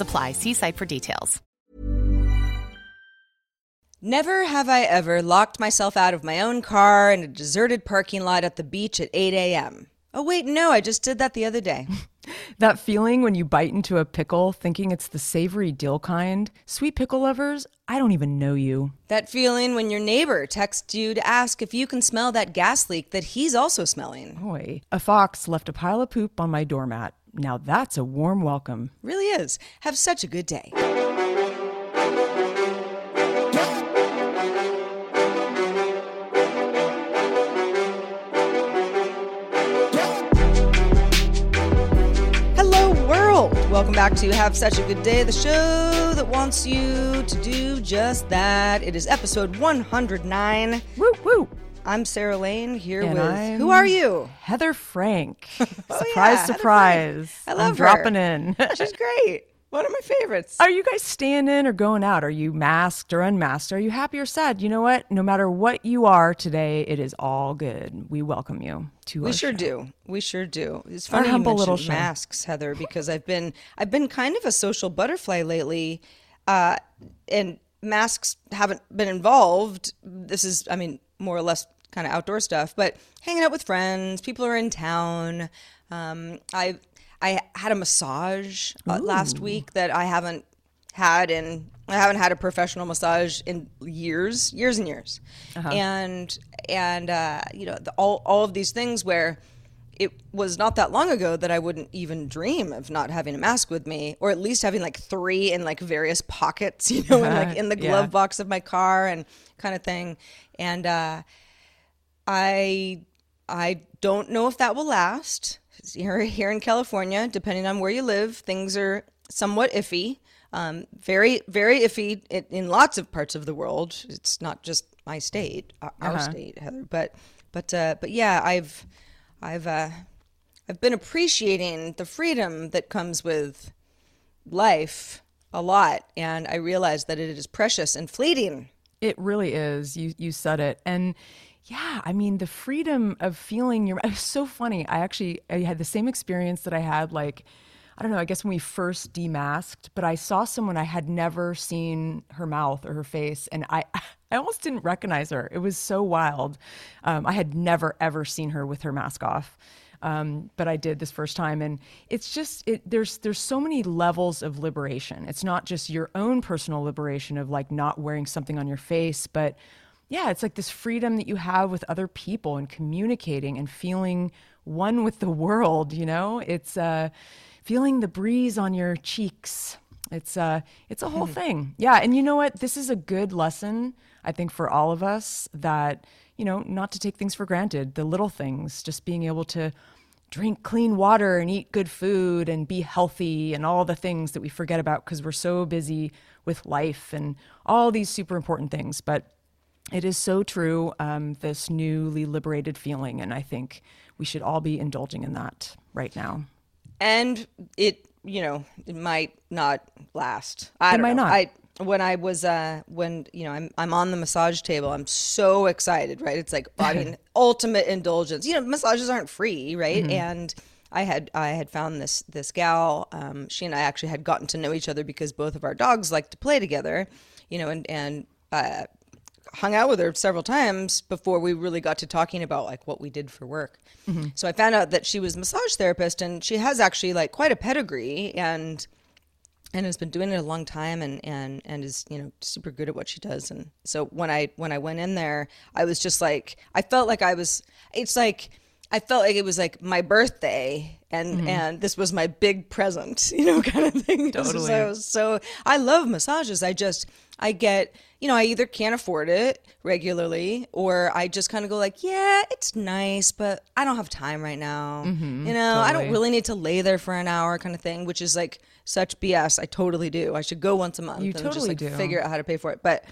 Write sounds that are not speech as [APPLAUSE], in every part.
apply. See site for details. Never have I ever locked myself out of my own car in a deserted parking lot at the beach at 8 a.m. Oh, wait, no, I just did that the other day. [LAUGHS] That feeling when you bite into a pickle thinking it's the savory dill kind. Sweet pickle lovers, I don't even know you. That feeling when your neighbor texts you to ask if you can smell that gas leak that he's also smelling. Boy, a fox left a pile of poop on my doormat. Now that's a warm welcome. Really is. Have such a good day. Hello, world. Welcome back to Have Such a Good Day, the show that wants you to do just that. It is episode 109. Woo woo. I'm Sarah Lane here And with. I'm Who are you? Heather Frank. [LAUGHS] Oh, surprise, yeah, surprise. Frank. I love I'm her. dropping in. She's great. One of my favorites. Are you guys staying in or going out? Are you masked or unmasked? Are you happy or sad? You know what? No matter what you are today, it is all good. We welcome you to We sure show. do. We sure do. It's funny you humble mentioned show. masks, Heather, because I've been I've been kind of a social butterfly lately, uh, and masks haven't been involved. This is, I mean, more or less kind of outdoor stuff, but hanging out with friends. People are in town. Um, I I had a massage uh, last week that I haven't had in I haven't had a professional massage in years, years and years, and and uh, you know the, all all of these things where it was not that long ago that I wouldn't even dream of not having a mask with me, or at least having like three in like various pockets, [LAUGHS] you know, and like in the Yeah. glove box of my car and kind of thing, and uh, I I don't know if that will last. Here, here in California, depending on where you live, things are somewhat iffy. Um, very, very iffy in, in lots of parts of the world. It's not just my state, our, our state, Heather. But, but, uh, but yeah, I've, I've, uh, I've been appreciating the freedom that comes with life a lot, and I realize that it is precious and fleeting. It really is. You you said it. And yeah, I mean the freedom of feeling your [LAUGHS] it was so funny. I actually I had the same experience that I had like I don't know, I guess when we first demasked, but I saw someone I had never seen her mouth or her face and I [LAUGHS] I almost didn't recognize her. It was so wild. Um, I had never ever seen her with her mask off. Um, but I did this first time, and it's just it, there's there's so many levels of liberation. It's not just your own personal liberation of like not wearing something on your face, but yeah, it's like this freedom that you have with other people and communicating and feeling one with the world. You know, it's uh, feeling the breeze on your cheeks. It's uh, it's a whole [LAUGHS] thing. Yeah, and you know what? This is a good lesson, I think, for all of us that you know not to take things for granted. The little things, just being able to drink clean water and eat good food and be healthy and all the things that we forget about because we're so busy with life and all these super important things. But it is so true, um, this newly liberated feeling. And I think we should all be indulging in that right now. and it you know it might not last i It might know not. i when i was uh when you know i'm i'm on the massage table i'm so excited right it's like i mean [LAUGHS] ultimate indulgence you know massages aren't free right Mm-hmm. and I had I had found this this gal. Um, she and I actually had gotten to know each other because both of our dogs like to play together, you know, and and uh, hung out with her several times before we really got to talking about like what we did for work. Mm-hmm. So I found out that she was a massage therapist and she has actually like quite a pedigree and and has been doing it a long time and and and is you know super good at what she does and so when i when i went in there i was just like i felt like i was it's like i felt like it was like my birthday and and this was my big present [LAUGHS] you know kind of thing. Totally. so, so i love massages. I just i get you know i either can't afford it regularly or i just kind of go like yeah it's nice but i don't have time right now. You know i don't really need to lay there for an hour kind of thing which is like such bs i totally do. I should go once a month You and just totally like do. figure out how to pay for it. But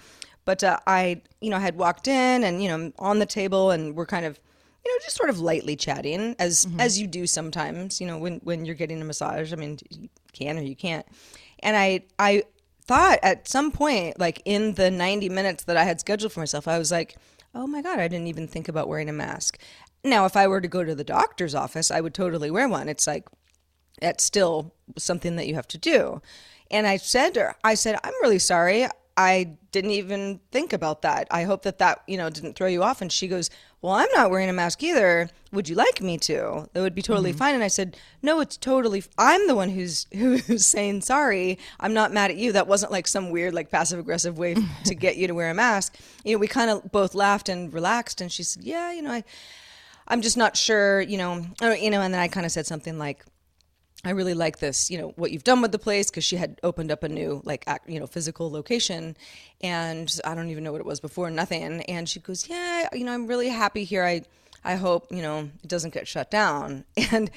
but uh, i you know had walked in and you know on the table and we're kind of you know just sort of lightly chatting as Mm-hmm. as you do sometimes you know when when you're getting a massage i mean you can or you can't and i i thought at some point like in the 90 minutes that i had scheduled for myself i was like oh my god i didn't even think about wearing a mask now if i were to go to the doctor's office i would totally wear one it's like that's still something that you have to do. And I said to her, I said, I'm really sorry. I didn't even think about that. I hope that that, you know, didn't throw you off. And she goes, well, I'm not wearing a mask either. Would you like me to? That would be totally mm-hmm. fine. And I said, no, it's totally, f- I'm the one who's, [LAUGHS] who's saying sorry. I'm not mad at you. That wasn't like some weird, like passive aggressive way to get you to wear a mask. You know, we kind of both laughed and relaxed. And she said, yeah, you know, I, I'm just not sure, you know, or, you know, and then I kind of said something like, I really like this, you know, what you've done with the place because she had opened up a new, like, you know, physical location, and I don't even know what it was before, nothing. And she goes, "Yeah, you know, I'm really happy here. I, I hope you know it doesn't get shut down." [LAUGHS] And,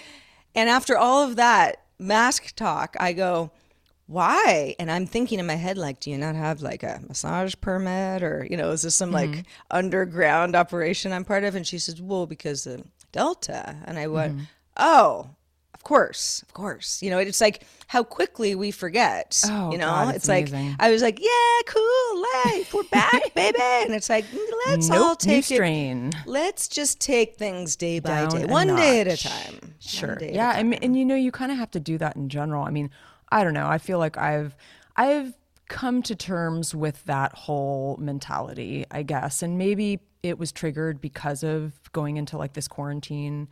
and after all of that mask talk, I go, "Why?" And I'm thinking in my head, like, "Do you not have like a massage permit, or you know, is this some like mm-hmm. underground operation I'm part of?" And she says, "Well, because of Delta." And I went, mm-hmm. "Oh." Of course, of course. You know, it's like how quickly we forget. Oh, you know, God, it's it's like. I was like, "Yeah, cool, life, we're back, [LAUGHS] baby," and it's like, mm, let's all Nope, new take it. strain. Let's just take things day by Down day, one day at a time. Sure. day at a Yeah, time. mean, and you know, you kind of have to do that in general. I mean, I don't know. I feel like I've I've come to terms with that whole mentality, I guess, and maybe it was triggered because of going into like this quarantine.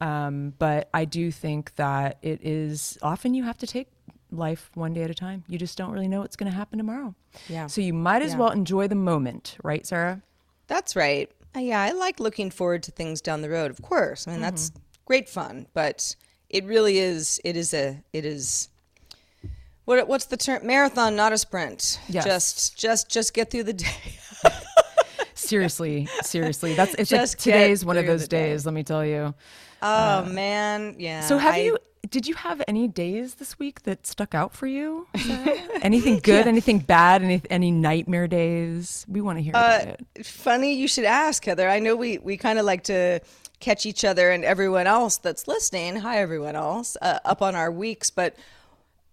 Um, but I do think that it is often you have to take life one day at a time. You just don't really know what's going to happen tomorrow. Yeah. So you might as Yeah. well enjoy the moment, right, Sarah? That's right. Uh, yeah, I like looking forward to things down the road. Of course, I mean that's great fun, but it really is. It is a. It is. What what's the term? Marathon, not a sprint. Yes. Just just just get through the [LAUGHS] day. Seriously, seriously. That's it's Just like today's one of those the day. days, let me tell you. Oh man, yeah. So have I- you did you have any days this week that stuck out for you? [LAUGHS] Anything good, anything bad, any any nightmare days? We want to hear Uh, about it. Funny you should ask, Heather. I know we, we kind of like to catch each other and everyone else that's listening. Hi, everyone else, uh, up on our weeks. But,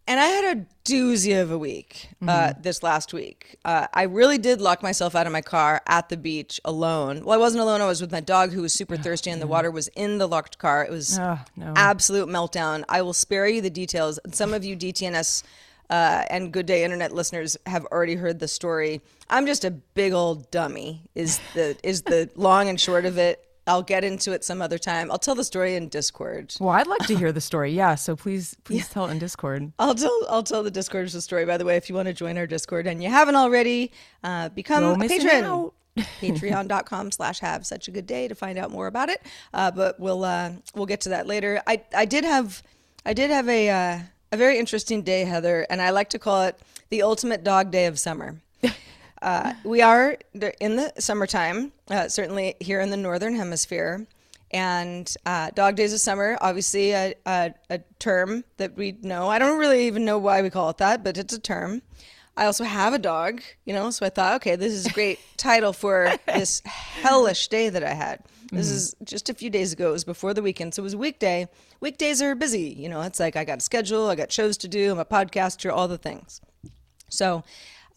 and I had a doozy of a week uh, this last week. Uh, I really did lock myself out of my car at the beach alone. Well, I wasn't alone. I was with my dog who was super thirsty, and the water was in the locked car. It was Oh, no. absolute meltdown. I will spare you the details. Some of you DTNS uh, and Good Day Internet listeners have already heard the story. I'm just a big old dummy. Is the is the long and short of it. I'll get into it some other time. I'll tell the story in Discord. Well, I'd like to hear the story. Yeah, so please [LAUGHS] please tell it in Discord. I'll tell I'll tell the Discord the story. By the way, if you want to join our Discord and you haven't already, uh, become You're a patron. [LAUGHS] Patreon.com slash have such a good day to find out more about it. Uh, but we'll uh, we'll get to that later. I I did have I did have a uh, a very interesting day, Heather, and I like to call it the ultimate dog day of summer. Uh, we are in the summertime, uh, certainly here in the northern hemisphere. And uh, dog days of summer, obviously a, a, a term that we know. I don't really even know why we call it that, but it's a term. I also have a dog, you know, so I thought, okay, this is a great [LAUGHS] title for this [LAUGHS] hellish day that I had. This is just a few days ago. It was before the weekend, so it was a weekday. Weekdays are busy, you know. It's like I got a schedule, I got shows to do, I'm a podcaster, all the things. So,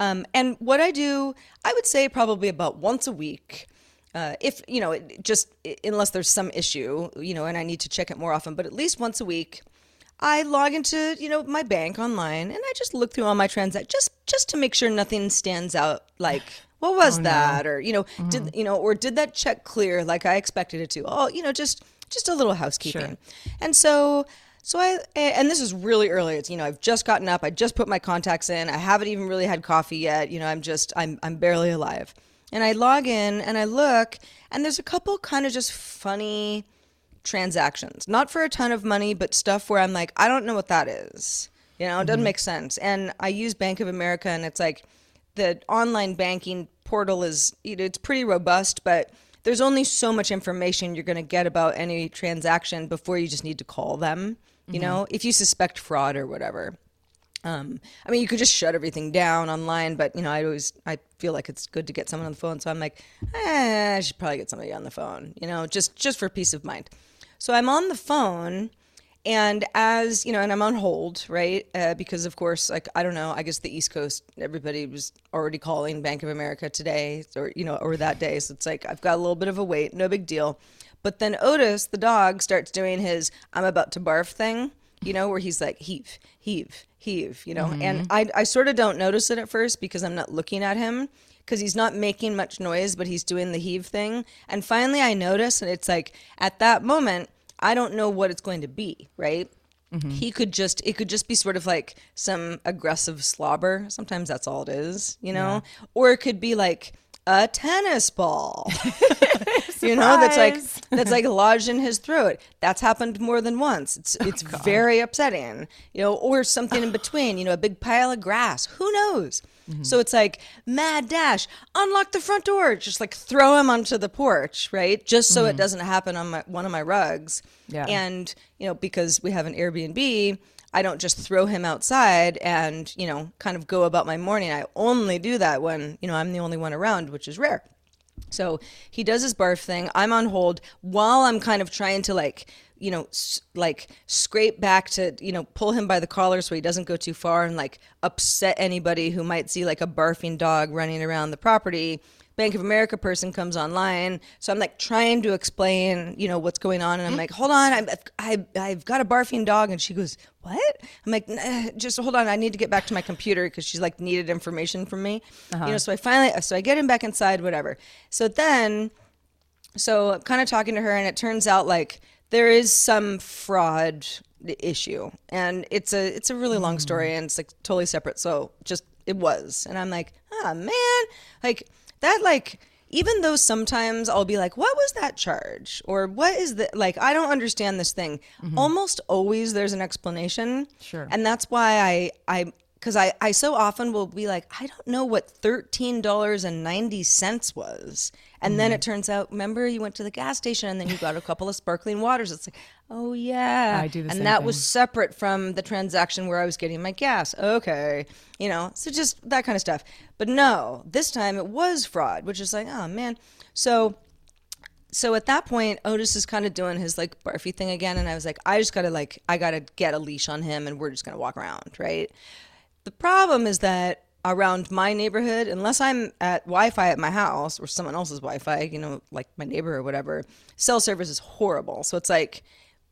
um, and what I do, I would say probably about once a week. uh, if you know, it just unless there's some issue, you know, and I need to check it more often, but at least once a week, I log into you know my bank online and I just look through all my transactions just just to make sure nothing stands out like what was that? Or you know did you know or did that check clear like I expected it to? Oh you know just just a little housekeeping. And so so I and this is really early it's you know I've just gotten up I just put my contacts in I haven't even really had coffee yet you know I'm just I'm I'm barely alive and I log in and I look and there's a couple kind of just funny transactions. Not for a ton of money, but stuff where I'm like, I don't know what that is. You know, it doesn't mm-hmm. make sense. And I use Bank of America, and it's like the online banking portal is, you know, it's pretty robust, but there's only so much information you're going to get about any transaction before you just need to call them. You know, if you suspect fraud or whatever. Um, I mean, you could just shut everything down online, but you know, I always I feel like it's good to get someone on the phone. So I'm like, eh, I should probably get somebody on the phone. You know, just just for peace of mind. So I'm on the phone, and as you know, and I'm on hold, right? Uh, because of course, like I don't know, I guess the East Coast, everybody was already calling Bank of America today, or you know, or that day. So it's like I've got a little bit of a wait, no big deal. But then Otis, the dog, starts doing his "I'm about to barf" thing. You know, where he's like heave, heave, heave. You know, and mm-hmm. I I sort of don't notice it at first because I'm not looking at him because he's not making much noise, but he's doing the heave thing. And finally, I notice, and it's like at that moment, I don't know what it's going to be, right? Mm-hmm. He could just, it could just be sort of like some aggressive slobber. Sometimes that's all it is, you know? Or it could be like a tennis ball, [LAUGHS] you know, that's like, that's like lodged in his throat. That's happened more than once. It's, oh, it's very upsetting, you know, or something in between, you know, a big pile of grass. Who knows? Mm-hmm. So it's like mad dash, unlock the front door, just like throw him onto the porch, right? Just so it mm-hmm. doesn't happen on my one of my rugs. Yeah. And you know, because we have an Airbnb, I don't just throw him outside and you know, kind of go about my morning. I only do that when you know I'm the only one around, which is rare. So he does his barf thing. I'm on hold while I'm kind of trying to like, you know, s- like scrape back to, you know, pull him by the collar so he doesn't go too far and like upset anybody who might see like a barfing dog running around the property. Bank of America person comes online. So I'm like trying to explain, you know, what's going on. And I'm like, hold on, I'm, I've, I've got a barfing dog. And she goes, what? I'm like, "Nah, just hold on. I need to get back to my computer because she's like needed information from me. You know, so I finally, so I get him back inside, whatever. So then so I'm kind of talking to her, and it turns out like there is some fraud issue, and it's a it's a really long story, and it's like totally separate. So just it was, and I'm like, ah man, like that like. Even though sometimes I'll be like, what was that charge? Or what is the, like, I don't understand this thing. Mm-hmm. Almost always there's an explanation. Sure. And that's why I, I, because I, I so often will be like, I don't know what $13.90 was. And then mm-hmm. it turns out, remember, you went to the gas station and then you got a couple of sparkling waters. It's like, oh, yeah. I do the And same that thing. was separate from the transaction where I was getting my gas. Okay. You know, so just that kind of stuff. But no, this time it was fraud, which is like, oh, man. So so at that point otis is kind of doing his like barfy thing again and i was like i just gotta like i gotta get a leash on him and we're just gonna walk around right the problem is that around my neighborhood unless i'm at wi-fi at my house or someone else's wi-fi you know like my neighbor or whatever cell service is horrible so it's like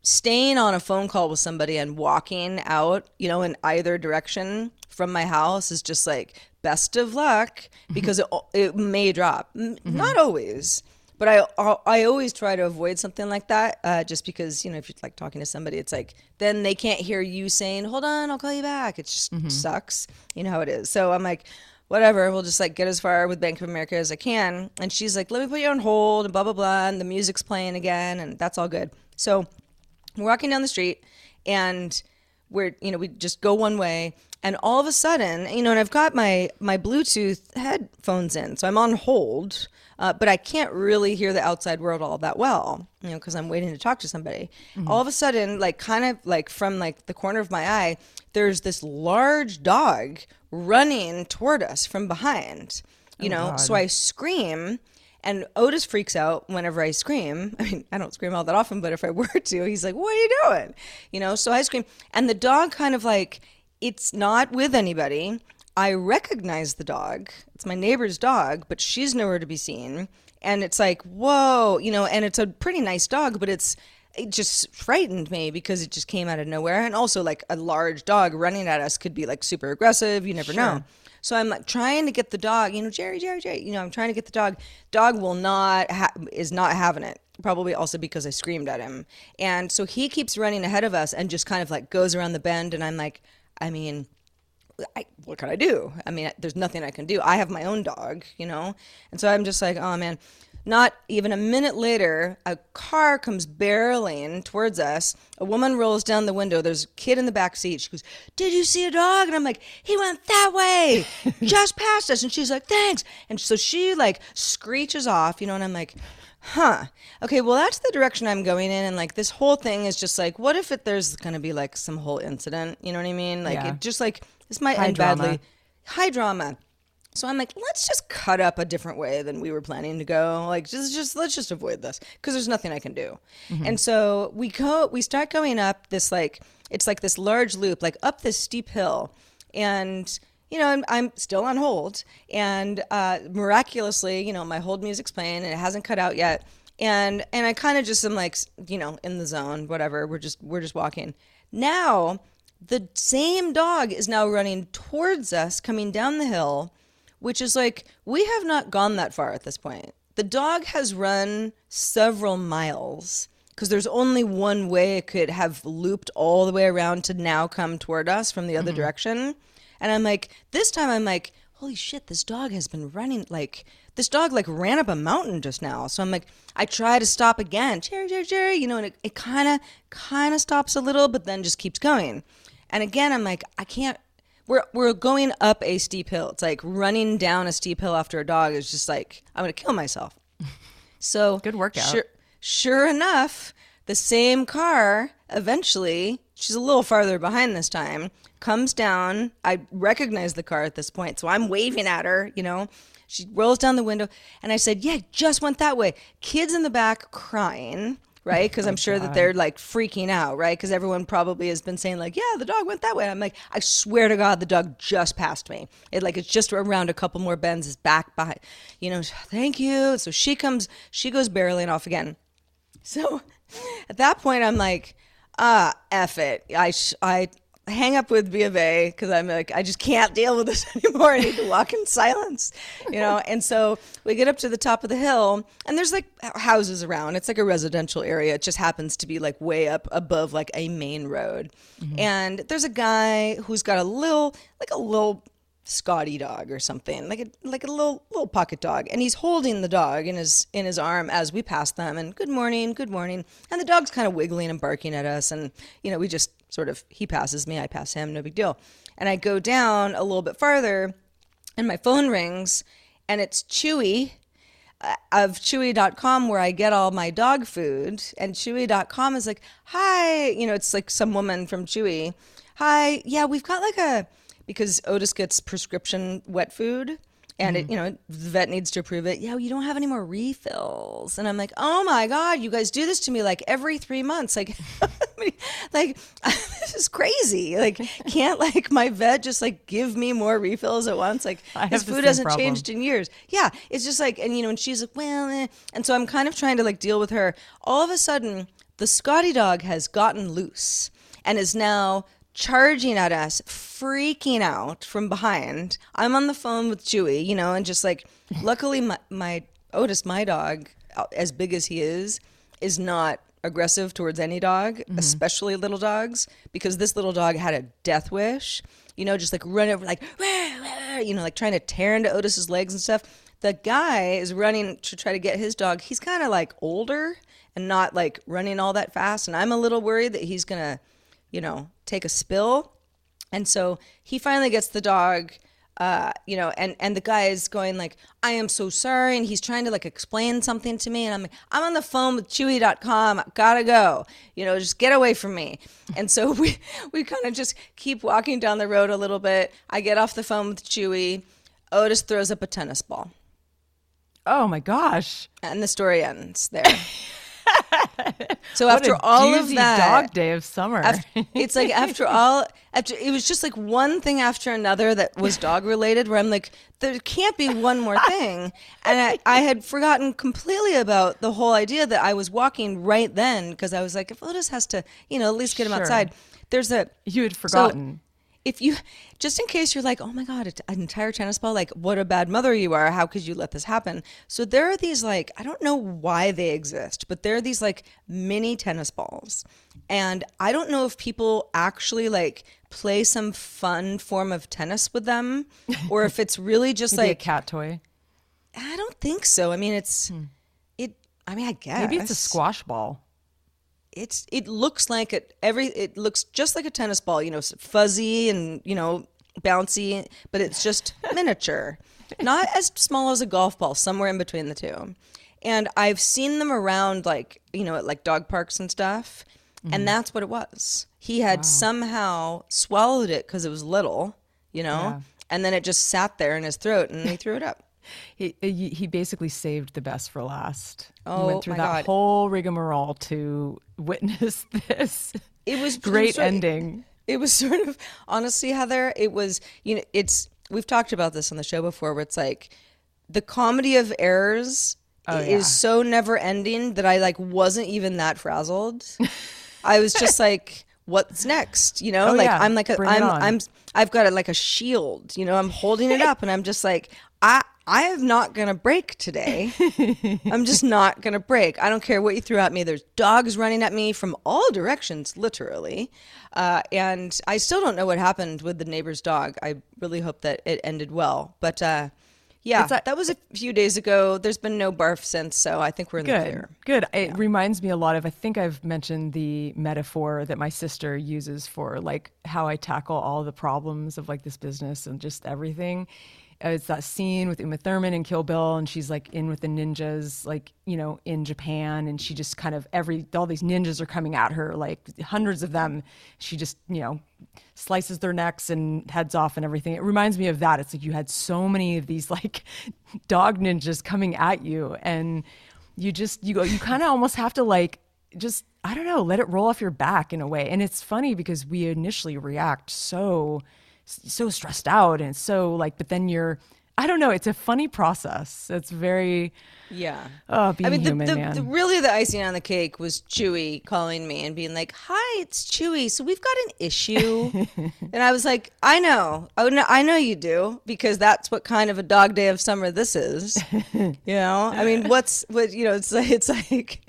staying on a phone call with somebody and walking out you know in either direction from my house is just like best of luck mm-hmm. because it, it may drop M- mm-hmm. not always but I I always try to avoid something like that, uh, just because you know if you're like talking to somebody, it's like then they can't hear you saying "Hold on, I'll call you back." It just mm-hmm. sucks, you know how it is. So I'm like, whatever, we'll just like get as far with Bank of America as I can. And she's like, "Let me put you on hold," and blah blah blah, and the music's playing again, and that's all good. So we're walking down the street, and we're you know we just go one way and all of a sudden you know and i've got my my bluetooth headphones in so i'm on hold uh, but i can't really hear the outside world all that well you know because i'm waiting to talk to somebody. All of a sudden like kind of like from like the corner of my eye there's this large dog running toward us from behind you know so i scream and Otis freaks out whenever I scream. [LAUGHS] I mean, I don't scream all that often, but if I [LAUGHS] were to, he's like, What are you doing? You know, so I scream. And the dog kind of like, it's not with anybody. I recognize the dog. It's my neighbor's dog, but she's nowhere to be seen. And it's like, whoa, you know, and it's a pretty nice dog, but it's it just frightened me because it just came out of nowhere. And also, like a large dog running at us could be like super aggressive. You never know. So I'm like trying to get the dog, you know, Jerry, Jerry, Jerry. You know, I'm trying to get the dog. Dog will not ha- is not having it. Probably also because I screamed at him, and so he keeps running ahead of us and just kind of like goes around the bend. And I'm like, I mean, I, what can I do? I mean, there's nothing I can do. I have my own dog, you know? And so I'm just like, oh man. Not even a minute later, a car comes barreling towards us. A woman rolls down the window. There's a kid in the back seat. She goes, Did you see a dog? And I'm like, He went that way, [LAUGHS] just past us. And she's like, Thanks. And so she like screeches off, you know, and I'm like, huh okay well that's the direction i'm going in and like this whole thing is just like what if it there's gonna be like some whole incident you know what i mean like Yeah. it just like this might High end drama. badly high drama so i'm like let's just cut up a different way than we were planning to go. Like just just let's just avoid this because there's nothing i can do. And so we go we start going up this like it's like this large loop like up this steep hill. And you know, I'm, I'm still on hold, and uh, miraculously, you know, my hold music's playing, and it hasn't cut out yet, and and I kind of just am like, you know, in the zone, whatever. We're just we're just walking. Now, the same dog is now running towards us, coming down the hill, which is like we have not gone that far at this point. The dog has run several miles because there's only one way it could have looped all the way around to now come toward us from the other mm-hmm. direction. And I'm like, this time I'm like, holy shit, this dog has been running like this dog like ran up a mountain just now. So I'm like, I try to stop again, Jerry, Jerry, Jerry, you know, and it, it kind of kind of stops a little, but then just keeps going. And again, I'm like, I can't. We're we're going up a steep hill. It's like running down a steep hill after a dog is just like I'm gonna kill myself. [LAUGHS] So Good workout. Sure, sure enough, the same car eventually, she's a little farther behind this time, comes down. I recognize the car at this point, so I'm waving at her, you know. She rolls down the window, and I said, Yeah, just went that way. Kids in the back crying. Right, [LAUGHS] because I'm sure that they're like freaking out, right? Because everyone probably has been saying like, "Yeah, the dog went that way." I'm like, I swear to God, the dog just passed me. It like it's just around a couple more bends, is back behind, you know. [SIGHS] Thank you. So she comes, she goes barreling off again. So [LAUGHS] at that point, I'm like, ah, F it. I, sh- I hang up with B of A because I'm like, I just can't deal with this [LAUGHS] anymore. I need to walk in silence, you know? And so we get up to the top of the hill and there's like houses around. It's like a residential area. It just happens to be like way up above like a main road. Mm-hmm. And there's a guy who's got a little, like a little Scotty dog or something, like a like a little little pocket dog, and he's holding the dog in his in his arm as we pass them. And good morning, good morning, and the dog's kind of wiggling and barking at us, and you know we just sort of he passes me, I pass him, no big deal. And I go down a little bit farther, and my phone rings, and it's Chewy uh, of chewy.com where I get all my dog food. And chewy.com is like, hi, you know, it's like some woman from Chewy. Hi, yeah, we've got like a, because Otis gets prescription wet food. And it, you know, the vet needs to approve it. Yeah, you don't have any more refills. And I'm like, oh my God, you guys do this to me like every three months. Like, [LAUGHS] like [LAUGHS] this is crazy. Like, [LAUGHS] can't like my vet just like give me more refills at once? Like, his food hasn't problem. changed in years. Yeah, it's just like, and you know, and she's like, well, eh. and so I'm kind of trying to like deal with her. All of a sudden, the Scotty dog has gotten loose and is now charging at us, freaking out from behind. I'm on the phone with Chewy, you know, and just like, luckily, my, my Otis, my dog, as big as he is, is not aggressive towards any dog, mm-hmm. especially little dogs, because this little dog had a death wish, you know, just like run over, like, you know, like trying to tear into Otis's legs and stuff. The guy is running to try to get his dog. He's kind of like older and not like running all that fast. And I'm a little worried that he's going to, you know, take a spill. And so he finally gets the dog, uh, you know, and, and the guy is going like, I am so sorry. And he's trying to like explain something to me. And I'm like, I'm on the phone with chewy.com. Gotta go, you know, just get away from me. [LAUGHS] And so we, we kind of just keep walking down the road a little bit. I get off the phone with Chewy. Otis throws up a tennis ball Oh my gosh. and the story ends there. [LAUGHS] [LAUGHS] So What after all of that, dog day of summer. after, it's like after all after it was just like one thing after another that was dog related where i'm like there can't be one more [LAUGHS] thing and I, I had forgotten completely about the whole idea that i was walking right then because i was like if otis has to you know at least get him Sure. outside there's a you had so forgotten. If you just in case you're like oh my god an entire tennis ball like what a bad mother you are. How could you let this happen? So there are these like i don't know why they exist but there are these like mini tennis balls. And i don't know if people actually like play some fun form of tennis with them [LAUGHS] or if it's really just like a cat toy. i don't think so. I mean it's hmm. it i mean i guess Maybe it's a squash ball. It's it looks like it every it looks just like a tennis ball you know fuzzy and you know bouncy but it's just [LAUGHS] miniature. Not as small as a golf ball somewhere in between the two. And i've seen them around like you know at like dog parks and stuff and mm-hmm. that's what it was. He had somehow swallowed it because it was little you know and then it just sat there in his throat and he threw it up He, uh, he he basically saved the best for last. he Oh, went through my that God. whole rigmarole to [LAUGHS] witness this. it was great sort of- ending. It was sort of honestly, Heather. It was you know, it's we've talked about this on the show before, where it's like the comedy of errors Oh, is yeah. so never ending that I like wasn't even that frazzled. [LAUGHS] I was just like, what's next? You know, Oh, like yeah. I'm like a, Bring I'm. I'm I've got a, like a shield. You know, I'm holding it [LAUGHS] up, and I'm just like I. I am not going to break today. [LAUGHS] I'm just not going to break. I don't care what you threw at me. There's dogs running at me from all directions, literally. Uh, and I still don't know what happened with the neighbor's dog. I really hope that it ended well. But uh, yeah, a- that was a few days ago. There's been no barf since, so I think we're in the Good, clear. good. It reminds me a lot of. I think I've mentioned the metaphor that my sister uses for like how I tackle all the problems of like this business and just everything. It's that scene with Uma Thurman and Kill Bill, and she's like in with the ninjas, like you know, in Japan, and she just kind of every all these ninjas are coming at her, like hundreds of them. She just you know slices their necks and heads off and everything. It reminds me of that. It's like you had so many of these [LAUGHS] like dog ninjas coming at you, and you just you go you kind of almost have to like just I don't know, let it roll off your back in a way. And it's funny because we initially react so so stressed out and so like but then you're I don't know, it's a funny process. It's very Yeah. oh being I mean, human, the, the, man. the really the icing on the cake was Chewy calling me and being like, "Hi, it's Chewy. So we've got an issue," [LAUGHS] and I was like, "I know, oh no, I know you do because that's what kind of a dog day of summer this is." [LAUGHS] you know, I mean, what's what you know? It's like it's like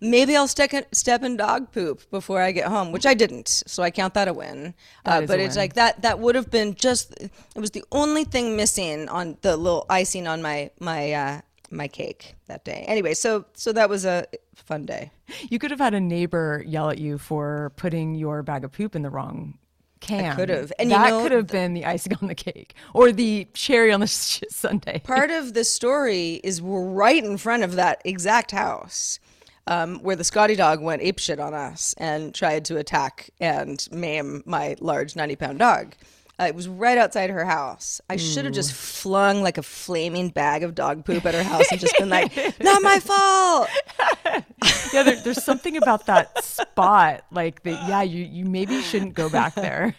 maybe I'll step in, step in dog poop before I get home, which I didn't, so I count that a win. That uh, but a it's win. like that that would have been just it was the only thing missing on the little icing on my my uh my cake that day anyway so so that was a fun day you could have had a neighbor yell at you for putting your bag of poop in the wrong can. I could have. And you that know, could have been the icing on the cake or the cherry on the [LAUGHS] sundae. part of the story is we're right in front of that exact house um, where the Scotty dog went apeshit on us and tried to attack and maim my large 90 pound dog. Uh, it was right outside her house. I should have just flung like a flaming bag of dog poop at her house and just been like, [LAUGHS] not my fault. [LAUGHS] yeah, there, there's something about that spot, like that. Yeah, you you maybe shouldn't go back [LAUGHS] there.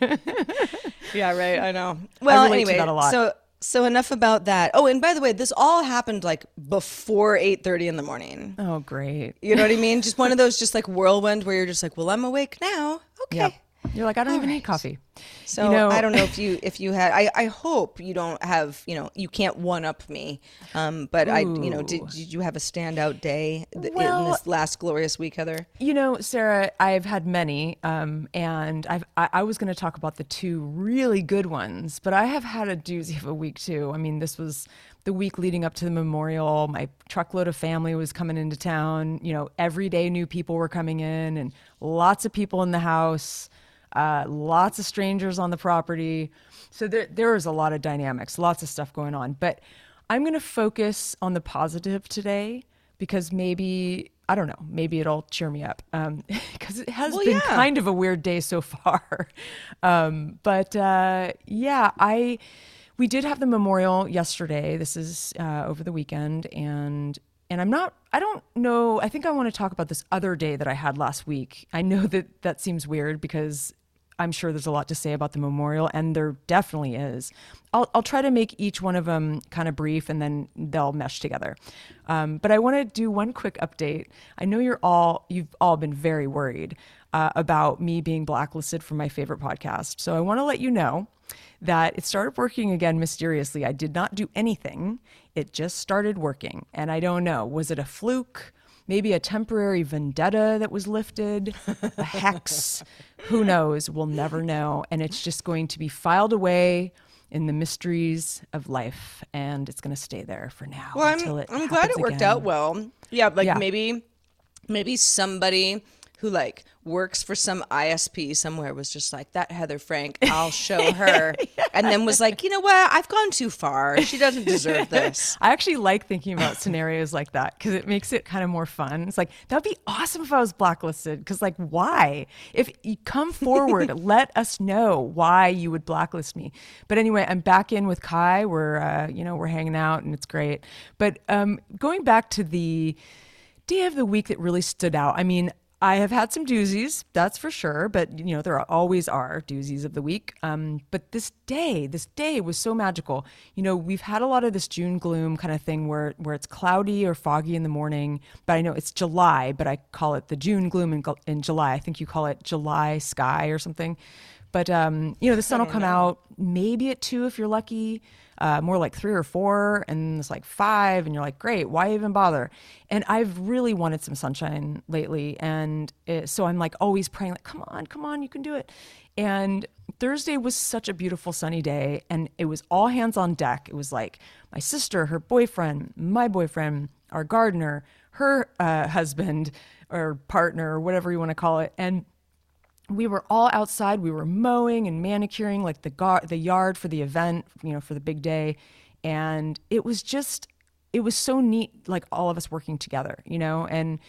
Yeah, right. I know. Well, to anyway, that a lot. so so enough about that. Oh, and by the way, this all happened like before 8:30 in the morning. oh, great. You know what I mean? Just one of those just like whirlwind where you're just like, "Well, I'm awake now." Okay. Yep. You're like, I don't All even right. need coffee. So You know- I don't know if you if you had I, I hope you don't have you know you can't one up me um but I you know did, did you have a standout day th- in this last glorious week Heather You know, Sarah, I've had many, um, and I've, I, I was going to talk about the two really good ones, but I have had a doozy of a week too. I mean, this was the week leading up to the memorial. My truckload of family was coming into town. You know, every day new people were coming in, and lots of people in the house. Uh, lots of strangers on the property. So there, there was a lot of dynamics, lots of stuff going on. But I'm going to focus on the positive today because maybe, I don't know, maybe it'll cheer me up. [LAUGHS] Because it has Well, been yeah. kind of a weird day so far. [LAUGHS] Um, but uh, yeah, I. We did have the memorial yesterday. This is uh, over the weekend, and and I'm not, I don't know, I think I want to talk about this other day that I had last week. I know that that seems weird because I'm sure there's a lot to say about the memorial, and there definitely is. I'll, I'll try to make each one of them kind of brief and then they'll mesh together. Um, but I want to do one quick update. I know you're all, you've all been very worried uh, about me being blacklisted from my favorite podcast. So I want to let you know that it started working again mysteriously. I did not do anything, it just started working. And I don't know, was it a fluke? Maybe a temporary vendetta that was lifted, a hex. [LAUGHS] Who knows? We'll never know. And it's just going to be filed away in the mysteries of life, and it's going to stay there for now. Well, I'm, I'm glad it worked again. out well. Yeah, like Yeah. maybe, maybe somebody who like works for some ISP somewhere was just like that Heather Frank. [LAUGHS] I'll show her, and then was like, you know what? I've gone too far. She doesn't deserve this. [LAUGHS] I actually like thinking about scenarios like that because it makes it kind of more fun. It's like that'd be awesome if I was blacklisted. Because like, why? If you come forward, [LAUGHS] let us know why you would blacklist me. But anyway, I'm back in with Kai. We're uh, you know we're hanging out and it's great. But um, going back to the day of the week that really stood out. I mean, I have had some doozies, that's for sure, but you know, there always are doozies of the week. Um, but this day, this day was so magical. You know, we've had a lot of this June gloom kind of thing where where it's cloudy or foggy in the morning, but I know it's July, but I call it the June gloom in, in July. I think you call it July sky or something. But um, you know, the sun will come out maybe at two if you're lucky, uh, more like three or four, and it's like five, and you're like, great, why even bother? And I've really wanted some sunshine lately, and it, so I'm like always praying, like, come on, come on, you can do it. And Thursday was such a beautiful sunny day, and it was all hands on deck. It was like my sister, her boyfriend, my boyfriend, our gardener, her uh, husband or partner, or whatever you want to call it, and we were all outside. We were mowing and manicuring like the gar- the yard for the event, you know, for the big day, and it was just it was so neat like all of us working together, you know, and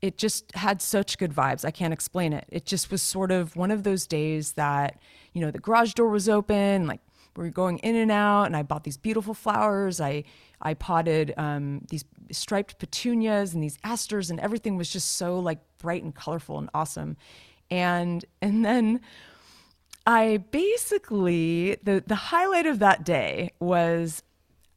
it just had such good vibes. I can't explain it. It just was sort of one of those days that, you know, the garage door was open, like we were going in and out, and I bought these beautiful flowers. I I potted um, these striped petunias and these asters, and everything was just so like bright and colorful and awesome. And and then I basically the the highlight of that day was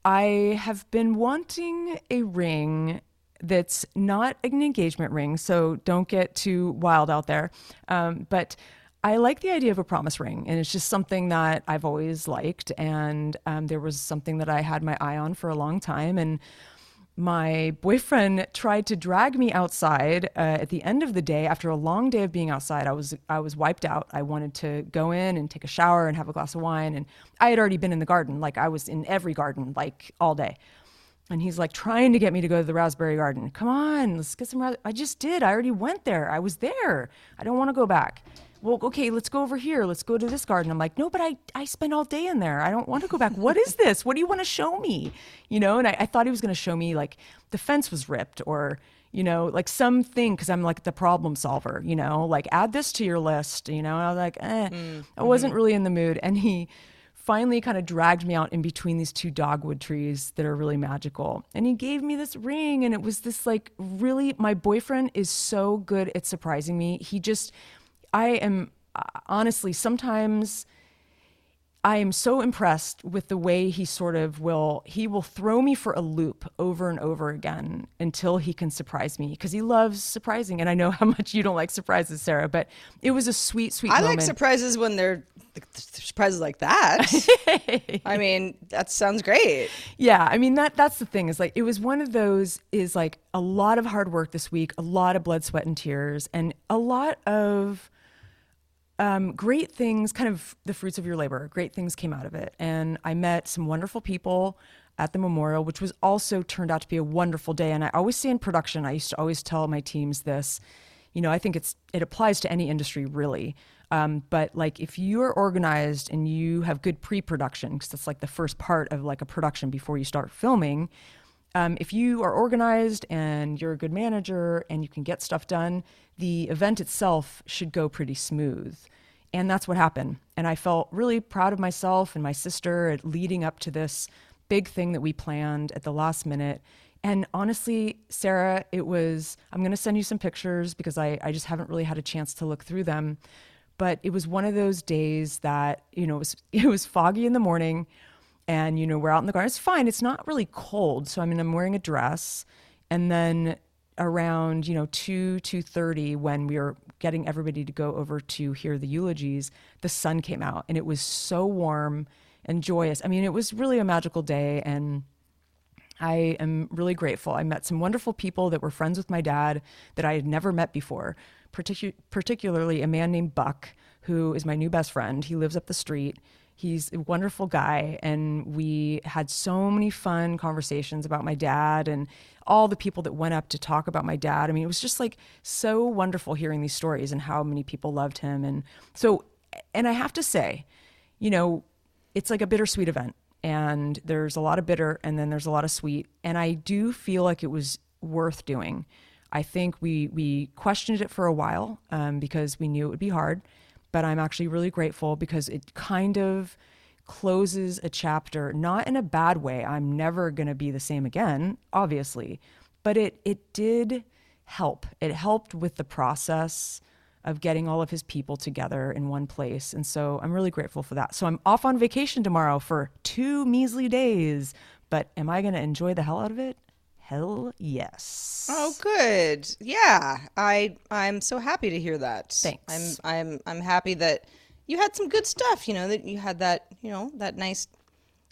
I have been wanting a ring that's not an engagement ring, so don't get too wild out there. Um, but I like the idea of a promise ring, and it's just something that I've always liked. And um, there was something that I had my eye on for a long time, and my boyfriend tried to drag me outside uh, at the end of the day after a long day of being outside i was i was wiped out. I wanted to go in and take a shower and have a glass of wine and i had already been in the garden. Like i was in every garden like all day. And he's like trying to get me to go to the raspberry garden. Come on let's get some i just did. I already went there. I was there. I don't want to go back well, okay, let's go over here. Let's go to this garden. I'm like, no, but I, I spent all day in there. I don't want to go back. What is [LAUGHS] this? What do you want to show me? You know, and I, I thought he was going to show me like the fence was ripped or, you know, like something because I'm like the problem solver, you know, like add this to your list, you know. And I was like, eh, I wasn't really in the mood. And he finally kind of dragged me out in between these two dogwood trees that are really magical. And he gave me this ring, and it was this like really, my boyfriend is so good at surprising me. He just, I am uh, honestly sometimes I am so impressed with the way he sort of will he will throw me for a loop over and over again until he can surprise me because he loves surprising and I know [LAUGHS] how much you don't like surprises Sarah but it was a sweet sweet I moment. like surprises when they're surprises like that. [LAUGHS] I mean, that sounds great. Yeah, I mean that that's the thing is like it was one of those is like a lot of hard work this week, a lot of blood, sweat and tears and a lot of um, great things, kind of the fruits of your labor. Great things came out of it. And I met some wonderful people at the memorial, which was also turned out to be a wonderful day. And I always say in production, I used to always tell my teams this, you know, I think it's it applies to any industry really. Um, but like if you're organized and you have good pre-production, because that's like the first part of like a production before you start filming, um, if you are organized and you're a good manager and you can get stuff done, the event itself should go pretty smooth. And that's what happened. And I felt really proud of myself and my sister at leading up to this big thing that we planned at the last minute. And honestly, Sarah, it was, I'm going to send you some pictures because I, I just haven't really had a chance to look through them. But it was one of those days that, you know, it was, [LAUGHS] it was foggy in the morning and, you know, we're out in the garden. It's fine. It's not really cold. So, I mean, I'm wearing a dress. And then around, you know, 2, 2.30 when we were getting everybody to go over to hear the eulogies, the sun came out and it was so warm and joyous. I mean, it was really a magical day. And I am really grateful. I met some wonderful people that were friends with my dad that I had never met before, particu- particularly a man named Buck, who is my new best friend. He lives up the street. He's a wonderful guy. And we had so many fun conversations about my dad and all the people that went up to talk about my dad. I mean, it was just like so wonderful hearing these stories and how many people loved him. And so, and I have to say, you know, it's like a bittersweet event and there's a lot of bitter and then there's a lot of sweet and i do feel like it was worth doing i think we we questioned it for a while um, because we knew it would be hard but i'm actually really grateful because it kind of closes a chapter not in a bad way i'm never going to be the same again obviously but it it did help it helped with the process of getting all of his people together in one place. And so I'm really grateful for that. So I'm off on vacation tomorrow for two measly days. But am I going to enjoy the hell out of it? Hell yes. Oh, good. Yeah, I I'm so happy to hear that. Thanks. I'm I'm I'm happy that you had some good stuff. You know that you had that you know that nice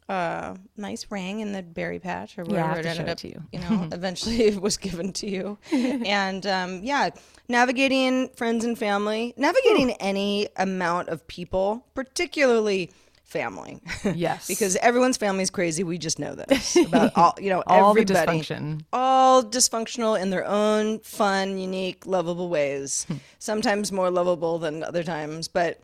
uh nice ring in the berry patch or Yeah, whatever it ended it up. to you. You know, [LAUGHS] eventually [LAUGHS] it was given to you, [LAUGHS] and um, yeah, navigating friends and family, navigating any amount of people, particularly family. Yes. [LAUGHS] because everyone's family is crazy. We just know this [LAUGHS] about all you know All everybody dysfunction. all dysfunctional in their own fun, unique, lovable ways. Hmm. Sometimes more lovable than other times, but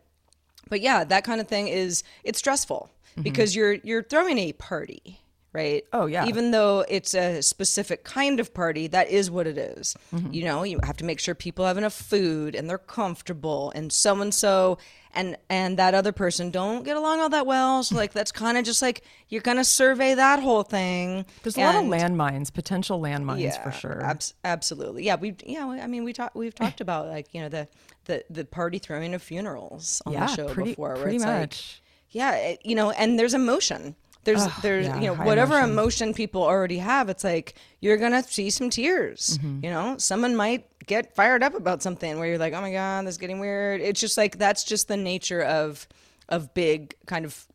but yeah, that kind of thing is it's stressful because you're you're throwing a party, right? Oh, yeah. Even though it's a specific kind of party, that is what it is. Mm-hmm. You know, you have to make sure people have enough food and they're comfortable and so and so and and that other person don't get along all that well. So like that's [LAUGHS] kind of just like you're gonna survey that whole thing. There's a lot of landmines, potential landmines for sure. Abs- absolutely. Yeah, we yeah, I mean we talked we've talked about like, you know, the the the party throwing of funerals on yeah, the show pretty, before pretty it's like much. yeah, it, you know, and there's emotion. There's there's yeah, you know whatever emotion. emotion. people already have, it's like you're gonna see some tears. Mm-hmm. You know, someone might get fired up about something where you're like, oh my god, this is getting weird. It's just like that's just the nature of of big kind of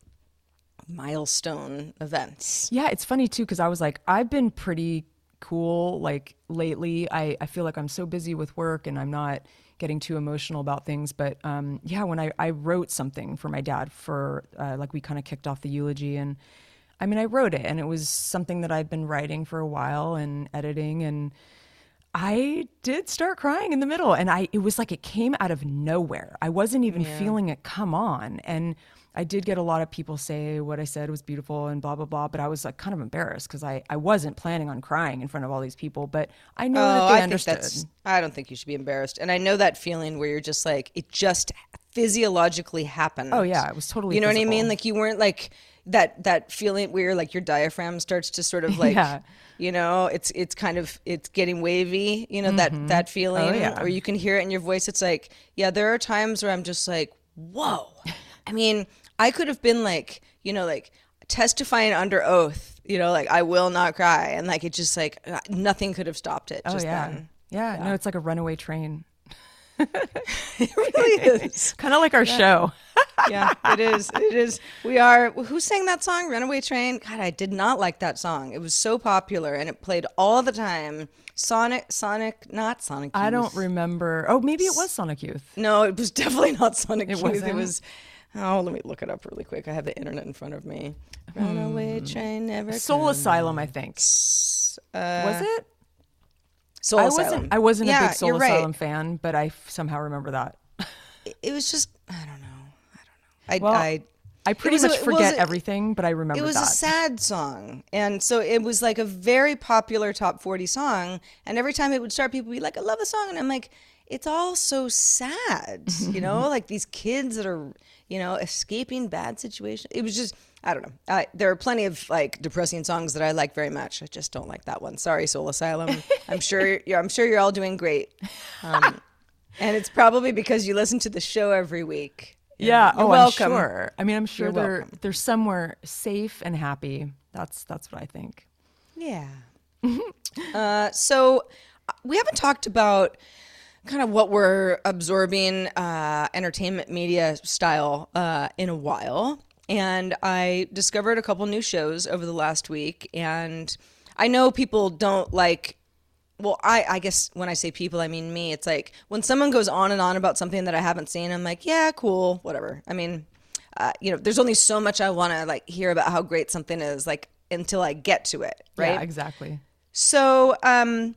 milestone events. Yeah, it's funny too because I was like, I've been pretty cool like lately. I, I feel like I'm so busy with work and I'm not getting too emotional about things. But um, yeah, when I, I wrote something for my dad for uh, like we kind of kicked off the eulogy and I mean, I wrote it and it was something that I've been writing for a while and editing and I did start crying in the middle and I it was like it came out of nowhere. I wasn't even feeling it come on and I did get a lot of people say what I said was beautiful and blah blah blah, but I was like kind of embarrassed because I, I wasn't planning on crying in front of all these people, but I know that oh, they Oh, I think understood. that's. I don't think you should be embarrassed, and I know that feeling where you're just like it just physiologically happened. Oh, yeah, it was totally You know what I mean? Like you weren't like that that feeling where like your diaphragm starts to sort of like. Yeah. You know, it's it's kind of it's getting wavy. You know that that feeling, Oh, yeah. or you can hear it in your voice. It's like, yeah, there are times where I'm just like, whoa. I mean, I could have been like, you know, like testifying under oath. You know, like I will not cry, and like it just like uh, nothing could have stopped it. Oh yeah. then. yeah. No, it's like a runaway train. [LAUGHS] It really is. Kind of like our show. [LAUGHS] Yeah, it is. It is. We are. Who sang that song? Runaway Train. God, I did not like that song. It was so popular and it played all the time. Sonic, Sonic, not Sonic. Youth. I don't remember. Oh, maybe it was Sonic Youth. No, it was definitely [LAUGHS] not Sonic It Youth. It wasn't? was. Oh, let me look it up really quick. I have the internet in front of me. Runaway Train never. Hmm. Soul comes. Asylum, I think. Uh, was it? Soul I Asylum. wasn't. I wasn't yeah, a big Soul you're right. Asylum fan, but I f- somehow remember that. It, was just. I don't know. I don't know. Well, I. I I pretty was a- much forget a- everything, but I remember it was that. a sad song and so it was like a very popular top 40 song and every time it would start people would be like i love the song and i'm like it's all so sad you know [LAUGHS] like these kids that are you know escaping bad situations it was just I don't know. I, there are plenty of like depressing songs that I like very much. I just don't like that one. Sorry, Soul Asylum. [LAUGHS] I'm sure you're. I'm sure you're all doing great. Um, and it's probably because you listen to the show every week. Yeah. You're oh, welcome. I'm sure. I mean, I'm sure You're they're welcome. they're somewhere safe and happy. That's that's what I think. Yeah. [LAUGHS] uh, so uh, we haven't talked about kind of what we're absorbing uh, entertainment media style uh, in a while. And I discovered a couple new shows over the last week. And I know people don't like well, I, I guess when I say people, I mean me. It's like when someone goes on and on about something that I haven't seen, I'm like, yeah, cool, whatever. I mean, uh, you know, there's only so much I want to like hear about how great something is, like until I get to it, right? Yeah, exactly. So, um,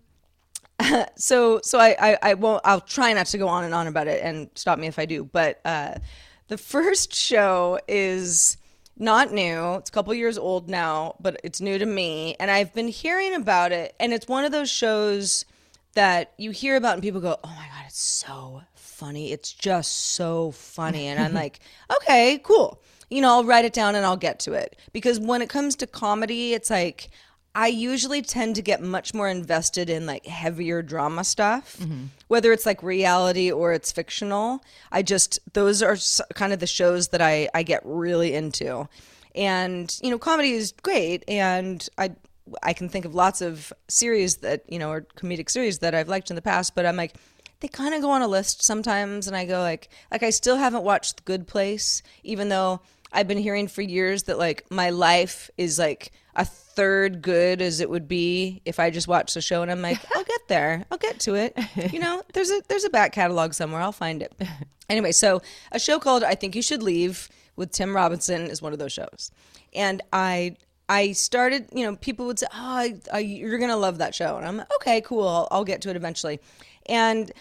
[LAUGHS] so, so I, I, I won't. I'll try not to go on and on about it, and stop me if I do. But uh, the first show is not new. It's a couple years old now, but it's new to me, and I've been hearing about it. And it's one of those shows that you hear about, and people go, "Oh my god, it's so funny! It's just so funny!" And I'm like, [LAUGHS] "Okay, cool." You know, I'll write it down and I'll get to it because when it comes to comedy, it's like I usually tend to get much more invested in like heavier drama stuff, mm-hmm. whether it's like reality or it's fictional. I just, those are kind of the shows that I, I get really into. And, you know, comedy is great. And I, I can think of lots of series that, you know, or comedic series that I've liked in the past, but I'm like, they kind of go on a list sometimes. And I go like, like I still haven't watched The Good Place, even though I've been hearing for years that like my life is like a third good as it would be if I just watched the show and I'm like, [LAUGHS] I'll get there. I'll get to it. You know, there's a there's a back catalog somewhere. I'll find it. [LAUGHS] Anyway, so a show called I Think You Should Leave with Tim Robinson is one of those shows. And I I started, you know, people would say, "Oh, I, I, you're gonna love that show," and I'm like, okay, cool. I'll, I'll get to it eventually. And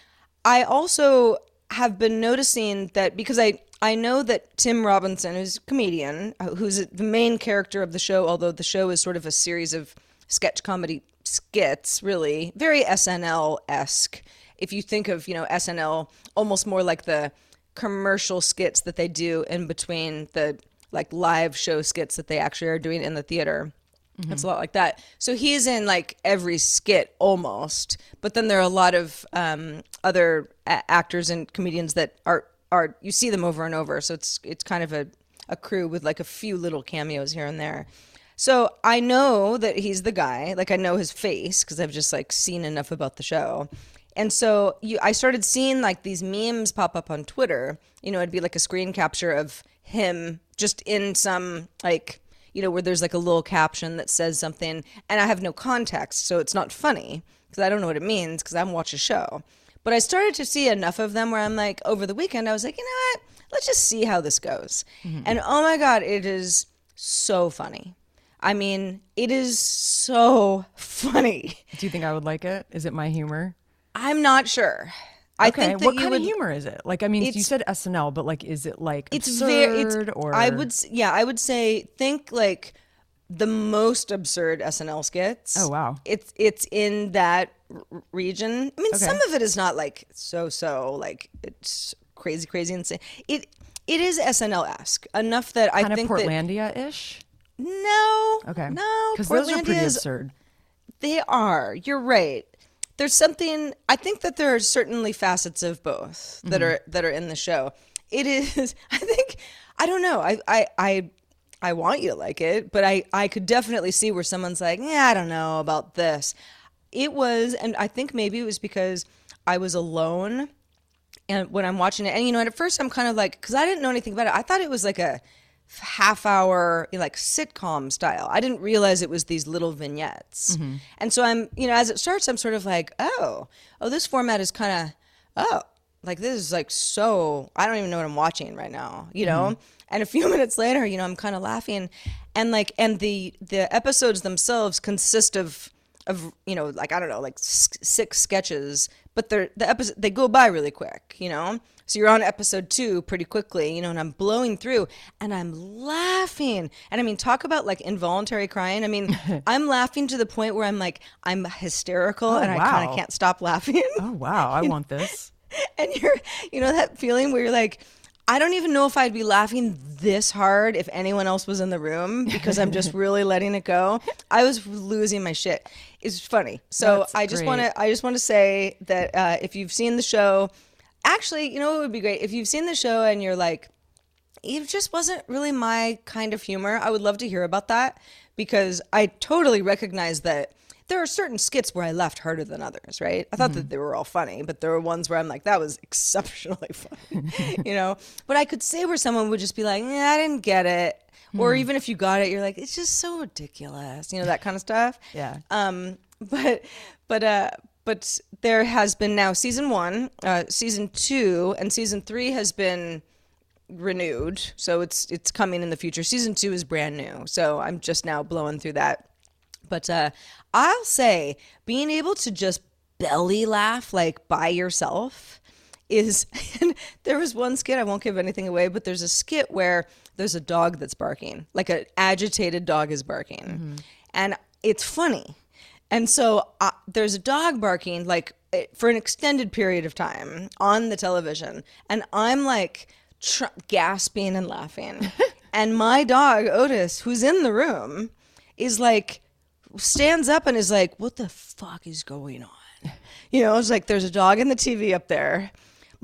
I also have been noticing that because I I know that Tim Robinson, who's a comedian, uh, who's the main character of the show, although the show is sort of a series of sketch comedy skits, really very SNL esque. If you think of you know SNL, almost more like the commercial skits that they do in between the like live show skits that they actually are doing in the theater. It's a lot like that. So he's in like every skit almost, but then there are a lot of um, other a- actors and comedians that are are you see them over and over. So it's it's kind of a a crew with like a few little cameos here and there. So I know that he's the guy. Like I know his face because I've just like seen enough about the show. And so you, I started seeing like these memes pop up on Twitter. You know, it'd be like a screen capture of him just in some like you know, where there's like a little caption that says something, and I have no context, so it's not funny because I don't know what it means because I haven't watched a show. But I started to see enough of them where I'm like, over the weekend, I was like, you know what? Let's just see how this goes. Mm-hmm. And oh my God, it is so funny. I mean, it is so funny. Do you think I would like it? Is it my humor? I'm not sure. I okay. think what kind would, of humor is it? Like, I mean, you said SNL, but like, is it like it's absurd very it's or I would yeah, I would say think like the most absurd SNL skits. Oh, wow. It's it's in that region. I mean, Okay. some of it is not like so so like it's crazy crazy insane. It it is SNL esque enough that kind I of think that Portlandia ish? no Okay. no because those are pretty absurd. they are. You're right. There's something. I think that there are certainly facets of both that Mm-hmm. are that are in the show. It is. [LAUGHS] I think. I don't know. I I I, I want you to like it, but I I could definitely see where someone's like, yeah, I don't know about this. It was, and I think maybe it was because I was alone and when I'm watching it, and you know, and at first I'm kind of like, because I didn't know anything about it. I thought it was like a half hour, you know, like sitcom style. I didn't realize it was these little vignettes. Mm-hmm. And so I'm, you know, as it starts, I'm sort of like, oh, oh, this format is kind of, oh, like this is like so. I don't even know what I'm watching right now, you know. Mm-hmm. And a few [LAUGHS] minutes later, you know, I'm kind of laughing, and like, and the the episodes themselves consist of of you know like I don't know like six sketches, but they're the episode they go by really quick, you know. So you're on episode two pretty quickly, you know, and I'm blowing through and I'm laughing. And I mean, talk about like involuntary crying. I mean, [LAUGHS] I'm laughing to the point where I'm like, I'm hysterical oh, and I kind of can't stop laughing. Oh wow, I [LAUGHS] want this. and you're, you know, that feeling where you're like, I don't even know if I'd be laughing this hard if anyone else was in the room because I'm just [LAUGHS] really letting it go. I was losing my shit. It's funny. So That's I just want to I just want to say that uh, if you've seen the show, actually, you know it would be great if you've seen the show and you're like, it just wasn't really my kind of humor. I would love to hear about that because I totally recognize that there are certain skits where I laughed harder than others, right? I thought that they were all funny, but there were ones where I'm like, that was [LAUGHS] exceptionally funny, [LAUGHS] you know? But I could say where someone would just be like, yeah, I didn't get it. Or even if you got it, you're like, it's just so ridiculous, you know, that kind of stuff. [LAUGHS] Yeah. Um, but, but, uh, but there has been now season one, uh, season two, and season three has been renewed. So it's it's coming in the future. Season two is brand new. So I'm just now blowing through that. But uh, I'll say being able to just belly laugh like by yourself is [LAUGHS] and there was one skit I won't give anything away, but there's a skit where there's a dog that's barking, like an agitated dog is barking, and it's funny. And so uh, there's a dog barking like eh, for an extended period of time on the television, and I'm like tr- gasping and laughing, [LAUGHS] and my dog Otis, who's in the room, is like stands up and is like, "What the fuck is going on?" You know, it's like there's a dog in the TV up there.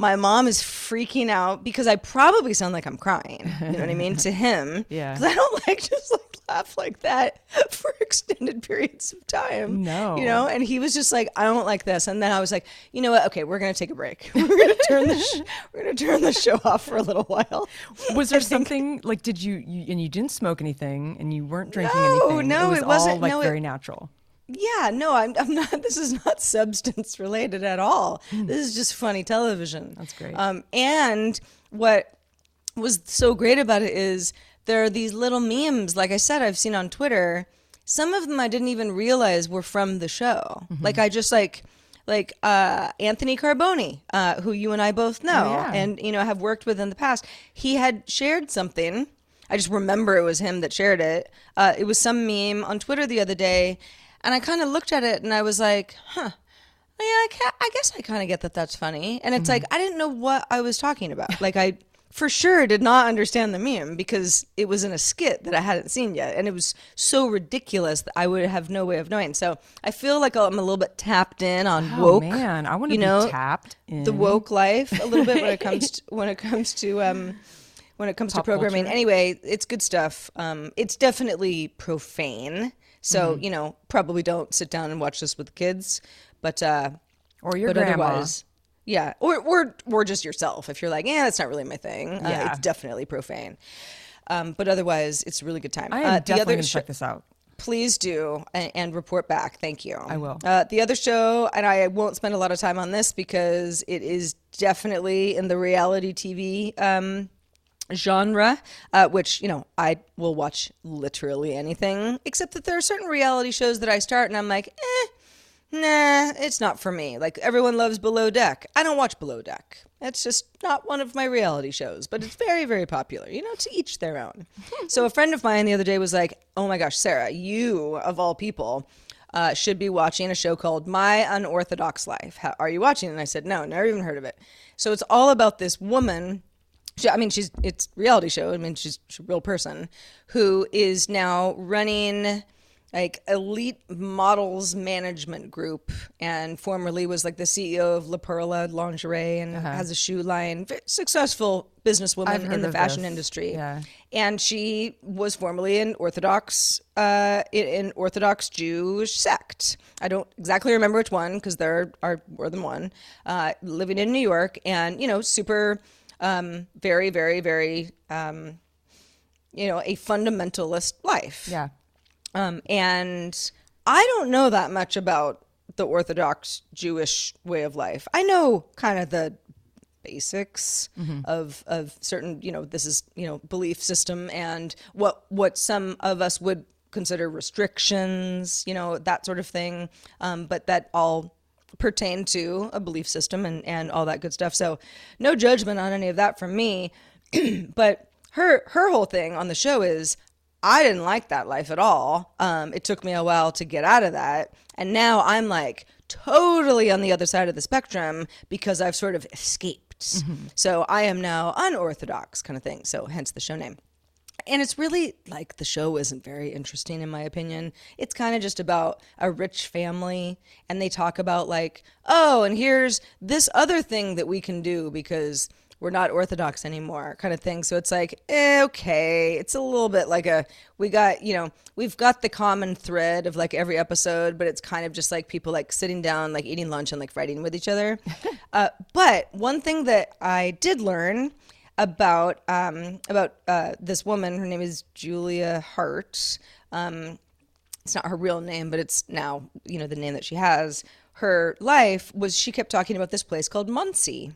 My mom is freaking out because I probably sound like I'm crying. You know what I mean to [LAUGHS] him? Yeah. Because I don't like [LAUGHS] just like laugh like that for extended [LAUGHS] periods of time. No. You know, and he was just like, I don't like this. And then I was like, you know what? Okay, we're gonna take a break. We're gonna turn the sh- we're gonna turn the show off for a little while. Was there something like did you, you and you didn't smoke anything and you weren't drinking No, anything? no, it, was it wasn't- all like no, it- very natural. Yeah, no, I'm, I'm not. [LAUGHS] This is not substance related at all. Hmm. This is just funny television. That's great. Um, and what was so great about it is there are these little memes, like I said, I've seen on Twitter. Some of them I didn't even realize were from the show. Mm-hmm. Like I just like like uh, Anthony Carboni, uh, who you and I both know, Oh, yeah. and you know have worked with in the past. He had shared something. I just remember it was him that shared it. Uh, it was some meme on Twitter the other day, and I kind of looked at it and I was like, "Huh, yeah, I, I guess I kind of get that that's funny." And it's like I didn't know what I was talking about. Like I for sure did not understand the meme because it was in a skit that I hadn't seen yet, and it was so ridiculous that I would have no way of knowing. So I feel like I'm a little bit tapped in on Oh woke. man, I want to you be know, tapped in the woke life a little bit when it [LAUGHS] comes to, when it comes to um when it comes to programming. culture. Anyway, it's good stuff. Um, it's definitely profane, so Mm-hmm. you know probably don't sit down and watch this with kids, but uh, or your but grandma. otherwise. Yeah, or or or just yourself. If you're like, yeah, that's not really my thing. Uh, Yeah. it's definitely profane. Um, but otherwise, it's a really good time. I am uh, the definitely other gonna show- check this out. please do and, and report back. Thank you. I will. Uh, the other show, and I won't spend a lot of time on this because it is definitely in the reality TV um, genre, uh, which, you know, I will watch literally anything, except that there are certain reality shows that I start and I'm like, eh, nah, it's not for me. Like everyone loves Below Deck. I don't watch Below Deck. It's just not one of my reality shows, but it's very, very popular. You know, to each their own. [LAUGHS] so a friend of mine the other day was like, "Oh my gosh, Sarah, you of all people." Uh, should be watching a show called My Unorthodox Life. How, are you watching? And I said, no, never even heard of it. So it's all about this woman she, I mean, she's it's reality show. I mean, she's, she's a real person who is now running like elite models management group, and formerly was like the CEO of La Perla lingerie and has a shoe line. Successful Uh-huh. Businesswoman in the fashion this. industry. Yeah. and she was formerly an Orthodox, uh, in an Orthodox Jewish sect. I don't exactly remember which one because there are more than one. Uh, living in New York, and you know, super um, very, very, very, um, you know, a fundamentalist life. Yeah. Um, and I don't know that much about the Orthodox Jewish way of life. I know kind of the basics of of certain, you know, this is you know belief system and what what some of us would consider restrictions, you know, that sort of thing. Um, but that all pertain to a belief system and and all that good stuff. So no judgment on any of that from me. [CLEARS THROAT] but her her whole thing on the show is I didn't like that life at all. Um, it took me a while to get out of that, and now I'm like totally on the other side of the spectrum because I've sort of escaped. Orthodox. So I am now unorthodox, kind of thing. So hence the show name. And it's really like the show isn't very interesting in my opinion. It's kind of just about a rich family and they talk about like, oh, and here's this other thing that we can do because we're not orthodox anymore kind of thing. So it's like, eh, okay, it's a little bit like a we got, you know, we've got the common thread of like every episode, but it's kind of just like people like sitting down, like eating lunch and like fighting with each other. [LAUGHS] uh, but one thing that I did learn about um, about uh, this woman. Her name is Julia Haart. Um, it's not her real name, but it's now you know the name that she has. Her life was she kept talking about this place called Monsey.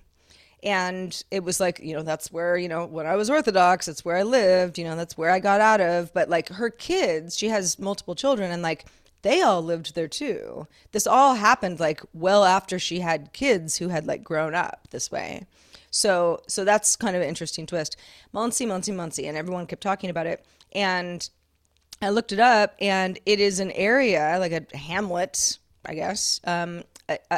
And it was like, you know, that's where, you know, when I was Orthodox, it's where I lived, you know, that's where I got out of. But like her kids, she has multiple children, and like they all lived there too. This all happened like well after she had kids who had like grown up this way. So so that's kind of an interesting twist. Monsey, Monsey, Monsey, and everyone kept talking about it. And I looked it up, and it is an area like a hamlet, I guess, um,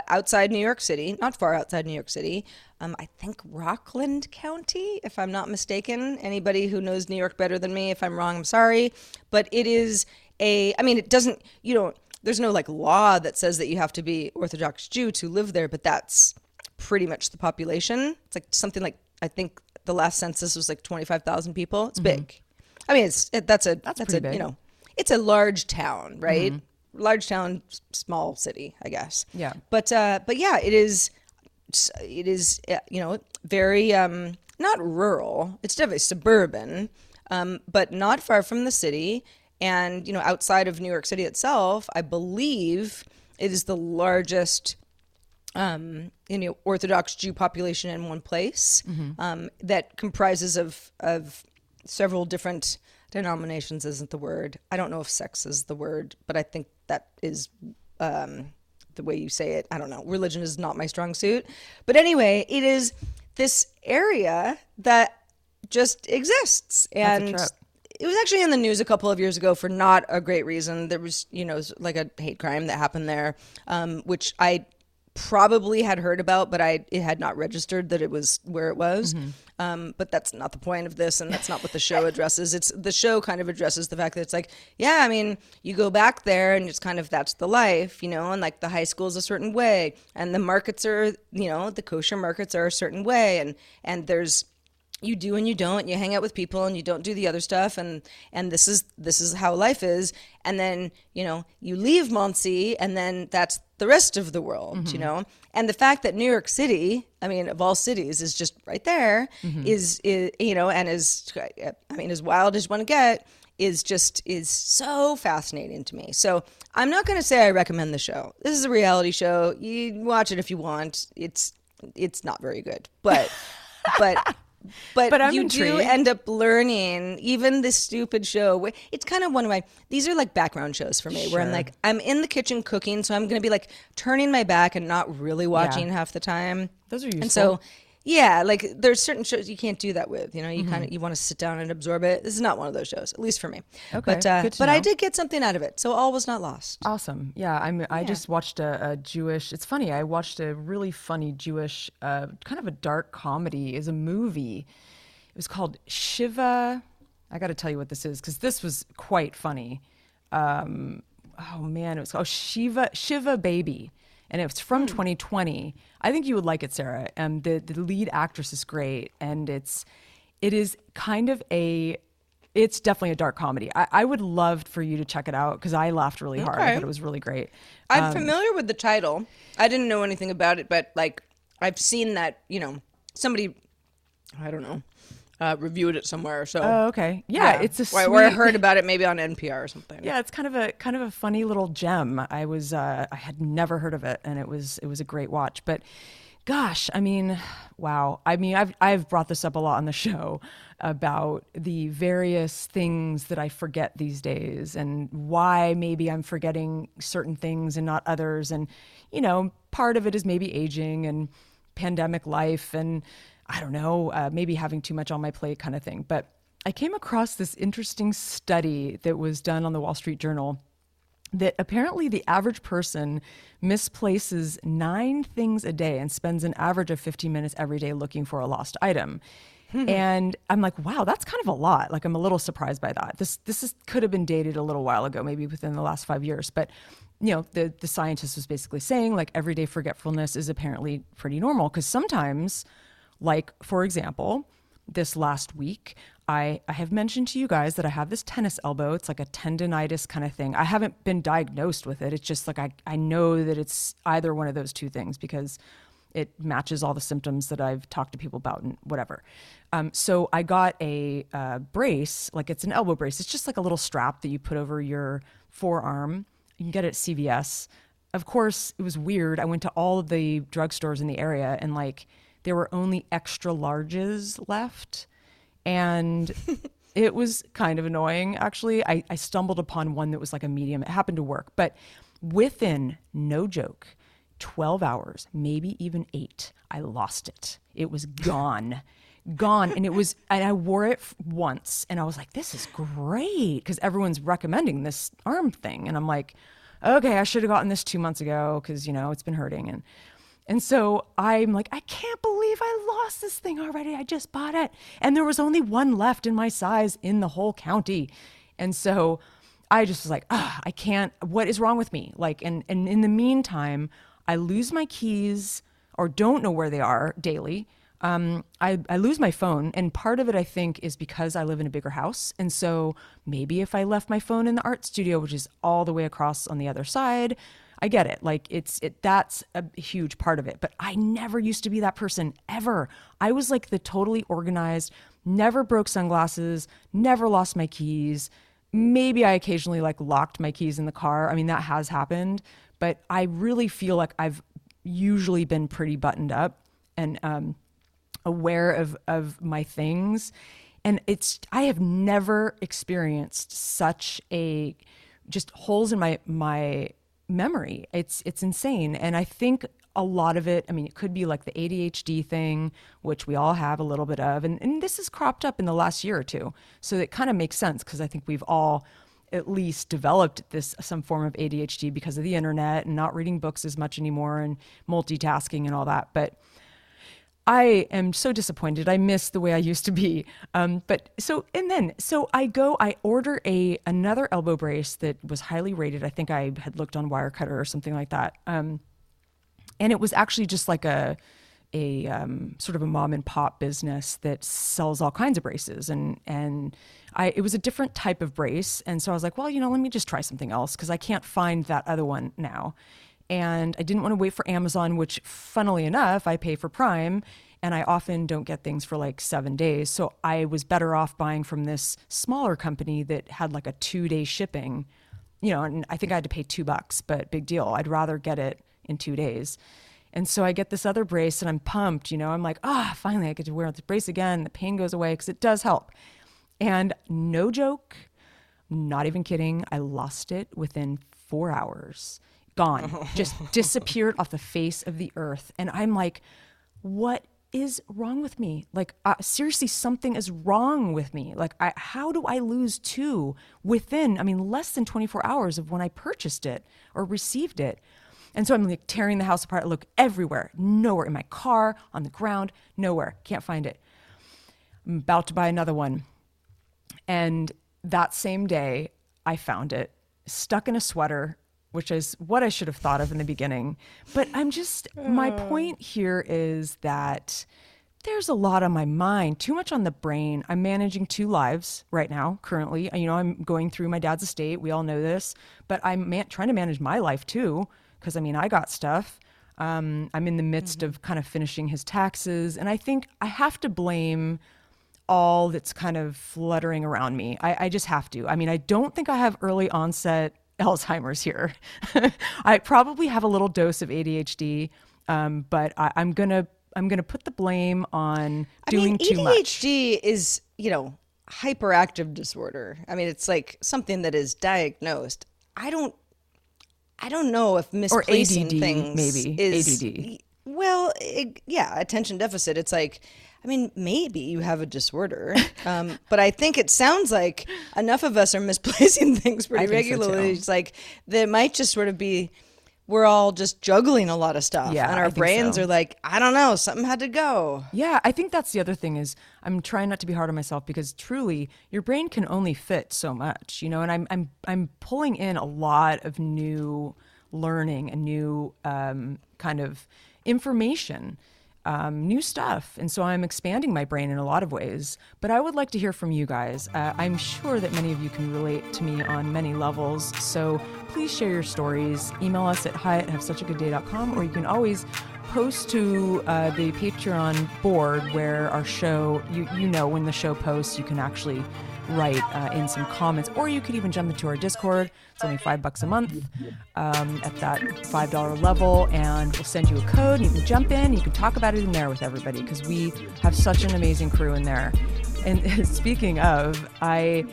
outside New York City, not far outside New York City. Um, I think Rockland County, if I'm not mistaken. Anybody who knows New York better than me, if I'm wrong, I'm sorry. But it is a, I mean, it doesn't, you don't, there's no like law that says that you have to be Orthodox Jew to live there, but that's pretty much the population. It's like something like, I think the last census was like 25,000 people. It's big. I mean, it's, it, that's a, that's, pretty a, big. you know, it's a large town, right? Large town, small city, I guess. Yeah. But uh, but yeah, it is. It is uh, you know very um, not rural. It's definitely suburban, um, but not far from the city. And you know, outside of New York City itself, I believe it is the largest um, you know, Orthodox Jew population in one place um, that comprises of of several different denominations. Isn't the word? I don't know if sex is the word, but I think that is um, the way you say it. I don't know. Religion is not my strong suit, but anyway, it is this area that just exists and. It was actually in the news a couple of years ago for not a great reason. There was, you know, like a hate crime that happened there, um, which I probably had heard about, but I it had not registered that it was where it was. Um, but that's not the point of this, and that's not what the show addresses. It's the show kind of addresses the fact that it's like, yeah, I mean, you go back there, and it's kind of that's the life, you know, and like the high school is a certain way, and the markets are, you know, the kosher markets are a certain way, and and there's you do and you don't you hang out with people and you don't do the other stuff and and this is this is how life is and then you know you leave Monsey and then that's the rest of the world you mm-hmm. know and the fact that New York City I mean of all cities is just right there mm-hmm. is is you know and is I mean as wild as you want to get is just is so fascinating to me. So I'm not going to say I recommend the show. This is a reality show. You watch it if you want. It's it's not very good, but but [LAUGHS] but, But you do end up learning even this stupid show it's kind of one of my these are like background shows for me where i'm like i'm in the kitchen cooking so i'm gonna be like turning my back and not really watching half the time. Those are and so useful. Yeah like there's certain shows you can't do that with you know you Mm-hmm. kind of you want to sit down and absorb it this is not one of those shows at least for me Okay, but uh, but i did get something out of it so all was not lost Awesome. Yeah, I'm. I just watched a, a Jewish. It's funny. I watched a really funny Jewish, uh, kind of a dark comedy. Is a movie. It was called Shiva. I got to tell you what this is because this was quite funny. Um, oh man, it was called Shiva Shiva Baby, and it's from 2020. I think you would like it, Sarah. Um, the the lead actress is great, and it's it is kind of a it's definitely a dark comedy. I, I would love for you to check it out because I laughed really hard. I thought it was really great. i'm Um, familiar with the title i didn't know anything about it but like i've seen that you know somebody i don't know uh, reviewed it somewhere so Oh, okay. Yeah, it's a or, or I heard about it maybe on NPR or something. Yeah, it's kind of a kind of a funny little gem. I was uh, I had never heard of it, and it was it was a great watch. But gosh, I mean, wow. I mean, I've I've brought this up a lot on the [LAUGHS] show about the various things that I forget these days, and why maybe I'm forgetting certain things and not others. And you know, part of it is maybe aging and pandemic life, and I don't know, uh, maybe having too much on my plate, kind of thing. But I came across this interesting study that was done on the Wall Street Journal that apparently the average person misplaces nine things a day and spends an average of 15 minutes every day looking for a lost item. and I'm like, wow, that's kind of a lot. Like I'm a little surprised by that. This this is, could have been dated a little while ago, maybe within the last five years. But you know, the the scientist was basically saying like everyday forgetfulness is apparently pretty normal because sometimes, like for example, this last week, I, I have mentioned to you guys that I have this tennis elbow. It's like a tendonitis kind of thing. I haven't been diagnosed with it. It's just like I, I know that it's either one of those two things because it matches all the symptoms that I've talked to people about and whatever. Um, so I got a uh, brace, like it's an elbow brace. It's just like a little strap that you put over your forearm. You can get it at CVS. Of course, it was weird. I went to all of the drugstores in the area and like there were only extra larges left. And [LAUGHS] it was kind of annoying, actually. I, I stumbled upon one that was like a medium. It happened to work. But within, no joke, 12 hours, maybe even eight, I lost it. It was gone. gone and it was and i wore it once and i was like this is great because everyone's recommending this arm thing and i'm like okay i should have gotten this two months ago because you know it's been hurting and and so I'm like, I can't believe I lost this thing already. I just bought it. And there was only one left in my size in the whole county. And so I just was like, I can't, what is wrong with me? Like, and, and in the meantime, I lose my keys or don't know where they are daily. Um, I, I lose my phone. And part of it, I think, is because I live in a bigger house. And so maybe if I left my phone in the art studio, which is all the way across on the other side, I get it. Like it's it that's a huge part of it. But I never used to be that person ever. I was like the totally organized, never broke sunglasses, never lost my keys. Maybe I occasionally like locked my keys in the car. I mean that has happened, but I really feel like I've usually been pretty buttoned up and um, aware of of my things. And it's I have never experienced such a just holes in my my memory. It's it's insane, and I think a lot of it. I mean, it could be like the ADHD thing, which we all have a little bit of, and and this has cropped up in the last year or two. So it kind of makes sense because I think we've all at least developed this some form of ADHD because of the internet and not reading books as much anymore and multitasking and all that. But I am so disappointed. I miss the way I used to be. Um, but so and then so I go. I order a another elbow brace that was highly rated. I think I had looked on Wirecutter or something like that. Um, and it was actually just like a a um, sort of a mom and pop business that sells all kinds of braces and and I it was a different type of brace and so I was like well you know let me just try something else because I can't find that other one now and I didn't want to wait for Amazon, which, funnily enough, I pay for Prime, and I often don't get things for like seven days. So I was better off buying from this smaller company that had like a two day shipping, you know, and I think I had to pay two bucks, but big deal. I'd rather get it in two days. And so I get this other brace and I'm pumped, you know, I'm like, ah, oh, finally I get to wear this brace again. The pain goes away because it does help. And no joke, not even kidding, I lost it within four hours gone, [LAUGHS] just disappeared off the face of the earth. And I'm like, what is wrong with me? Like, uh, seriously, something is wrong with me. Like, I, how do I lose two within, I mean, less than 24 hours of when I purchased it or received it? And so I'm like tearing the house apart. I look everywhere, nowhere in my car, on the ground, nowhere. Can't find it. I'm about to buy another one. And that same day, I found it stuck in a sweater which is what I should have thought of in the beginning. But I'm just, my point here is that there's a lot on my mind, too much on the brain. I'm managing two lives right now, currently. You know, I'm going through my dad's estate. We all know this, but I'm man- trying to manage my life too, because I mean, I got stuff. Um, I'm in the midst mm-hmm. of kind of finishing his taxes. And I think I have to blame all that's kind of fluttering around me. I, I just have to. I mean, I don't think I have early onset Alzheimer's here. [LAUGHS] I probably have a little dose of ADHD, um, but I, am gonna I'm gonna put the blame on doing I mean, too much. ADHD is you know hyperactive disorder. I mean, it's like something that is diagnosed. I don't I don't know if misplacing or ADD, things maybe is ADD. Well, it, yeah, attention deficit. It's like I mean, maybe you have a disorder, um, [LAUGHS] but I think it sounds like enough of us are misplacing [LAUGHS] things pretty think so, regularly. it's like that might just sort of be we're all just juggling a lot of stuff, Yeah, and our brains so. are like, I don't know, something had to go. Yeah, I think that's the other thing is I'm trying not to be hard on myself because truly your brain can only fit so much, you know, and I'm I'm I'm pulling in a lot of new learning and new um, kind of information. Um, new stuff. And so I'm expanding my brain in a lot of ways. But I would like to hear from you guys. Uh, I'm sure that many of you can relate to me on many levels. So please share your stories. Email us at hi at havessuchagoodday.com or you can always post to uh, the Patreon board where our show, you, you know, when the show posts, you can actually write uh, in some comments, or you could even jump into our Discord. It's only five bucks a month um, at that five dollar level, and we'll send you a code. And you can jump in, you can talk about it in there with everybody because we have such an amazing crew in there. And [LAUGHS] speaking of, I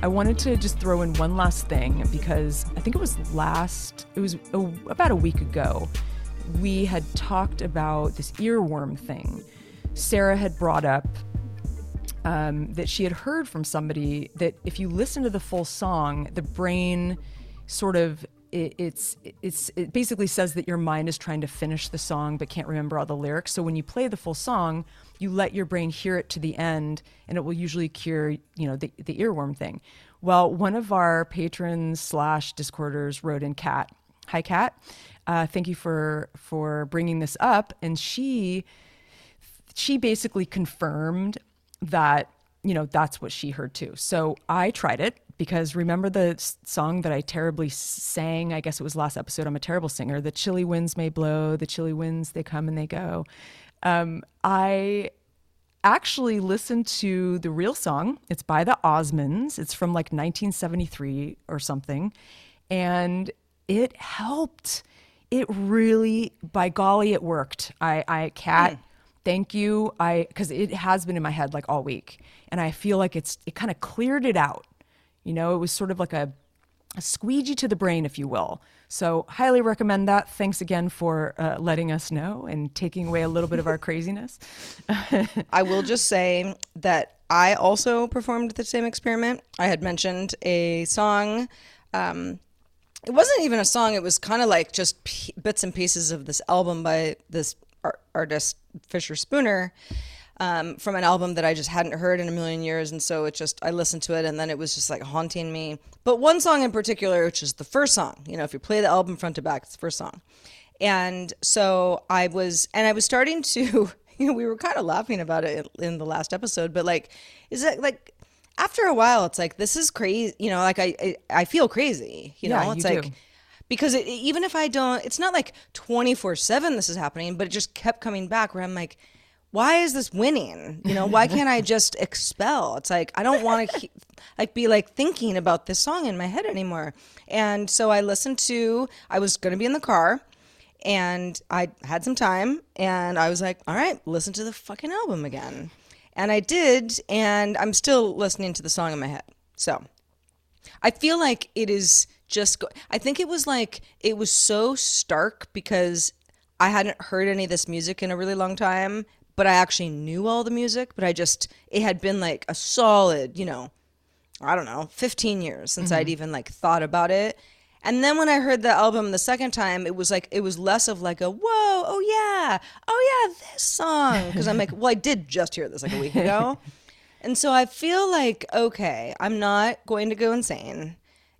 I wanted to just throw in one last thing because I think it was last, it was a, about a week ago. We had talked about this earworm thing. Sarah had brought up um, that she had heard from somebody that if you listen to the full song, the brain sort of it, it's it's it basically says that your mind is trying to finish the song but can't remember all the lyrics. So when you play the full song, you let your brain hear it to the end, and it will usually cure you know the the earworm thing. Well, one of our patrons slash discorders wrote in Kat. Hi, cat. Uh, thank you for for bringing this up, and she she basically confirmed that you know that's what she heard too. So i tried it because remember the song that i terribly sang? I guess it was last episode i'm a terrible singer the chilly winds may blow the chilly winds they come and they go. Um, i actually listened to the real song. It's by the osmonds. It's from like 1973 or something. And it helped. It really by golly it worked. I i cat thank you i because it has been in my head like all week and i feel like it's it kind of cleared it out you know it was sort of like a, a squeegee to the brain if you will so highly recommend that thanks again for uh, letting us know and taking away a little bit of our [LAUGHS] craziness I will just say that I also performed the same experiment. I had mentioned a song. Um, it wasn't even a song. It was kind of like just p- bits and pieces of this album by this ar- artist Fischerspooner um, from an album that I just hadn't heard in a million years, and so it just I listened to it, and then it was just like haunting me. But one song in particular, which is the first song. You know, if you play the album front to back, it's the first song. And so I was, and I was starting to, [LAUGHS] you know, we were kind of laughing about it in, in the last episode, but like, is it like, after a while, it's like, this is crazy, you know, like I, I, I feel crazy, you Yeah, know, it's you like, do. Because it, even if I don't, it's not like 24 7 this is happening, but it just kept coming back where I'm like, why is this winning? You know, why can't I just [LAUGHS] expel? It's like I don't want to like be like thinking about this song in my head anymore. And so I listened to I was going to be in the car and I had some time and I was like, all right, listen to the fucking album again. And I did and I'm still listening to the song in my head. So, I feel like it is just. Go- I think it was like it was so stark because I hadn't heard any of this music in a really long time, but I actually knew all the music. But I just it had been like a solid, you know, I don't know, 15 years since I'd mm-hmm. even like thought about it. And then when I heard the album the second time, it was like it was less of like a whoa, oh yeah, oh yeah, this song because I'm like, well, I did just hear this like a week ago. [LAUGHS] And so I feel like okay, I'm not going to go insane.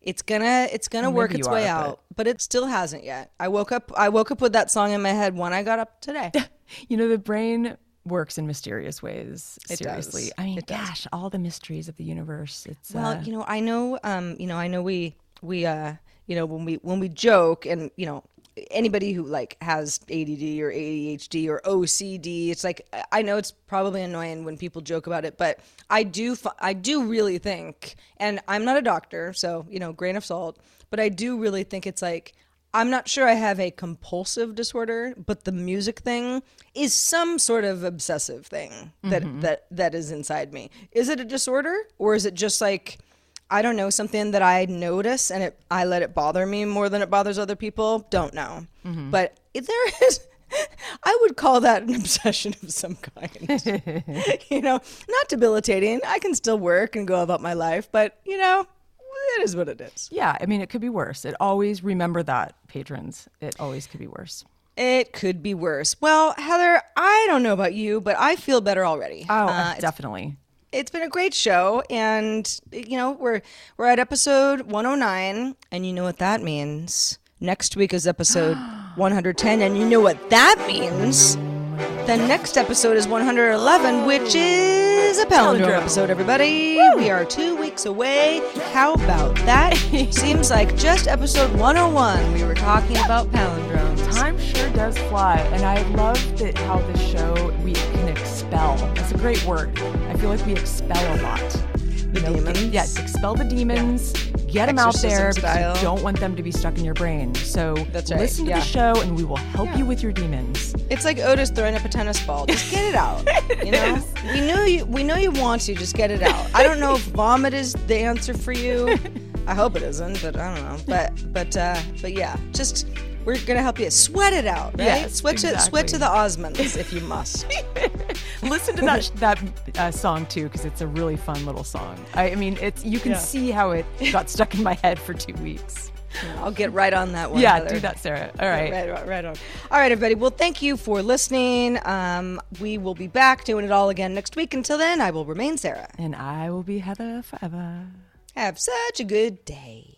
It's gonna it's gonna Well, work its way are, but- out, but it still hasn't yet. I woke up I woke up with that song in my head when I got up today. [LAUGHS] you know the brain works in mysterious ways It does. i mean It does. gosh all the mysteries of the universe it's Well, uh, you know, I know, um, you know, I know we we uh, you know, when we when we joke and you know anybody who like has ADD or ADHD or OCD, it's like I know it's probably annoying when people joke about it, but I do I do really think, and I'm not a doctor, so you know, grain of salt, but I do really think it's like. I'm not sure I have a compulsive disorder, but the music thing is some sort of obsessive thing that mm-hmm. that that is inside me. Is it a disorder or is it just like I don't know something that I notice and it I let it bother me more than it bothers other people? Don't know. But there [LAUGHS] is I would call that an [LAUGHS] obsession of some kind. [LAUGHS] you know, not debilitating. I can still work and go about my life, but you know, it is what it is. Yeah, I mean, it could be worse. It always remember that, patrons. It always could be worse. It could be worse. Well, Heather, I don't know about you, but I feel better already. Oh, Uh, definitely. It's been a great show and you know we're we're at episode 109 and you know what that means. Next week is episode [GASPS] 110 and you know what that means. The next episode is 111 which is a palindrome episode everybody. We are two weeks away. How about that? [LAUGHS] Seems like just episode 101 we were talking about palindromes. Time sure does fly, and I love that how the show we can expel. That's a great word. I feel like we expel a lot. The demons? Yeah, expel the demons, get them out there style. because you don't want them to be stuck in your brain. So That's right, listen to yeah. the show, and we will help you with your demons. It's like Otis throwing up a tennis ball. Just get it out. [LAUGHS] You know, we know you. We know you want to. Just get it out. I don't know if vomit is the answer for you. [LAUGHS] I hope it isn't, but I don't know. But but uh, but yeah, just we're gonna help you sweat it out, right? Yes, sweat to sweat to the Osmonds if you [LAUGHS] must. listen to that that uh, song too because it's a really fun little song. I, I mean, it's you can Yeah. see how it [LAUGHS] got stuck in my head for two weeks. I'll get right on that one. yeah, Heather. do that, Sarah. All right. Right, right, right on. All right, everybody. Well, thank you for listening. Um, we will be back doing it all again next week. Until then, I will remain Sarah. And I will be Heather forever. Have such a good day.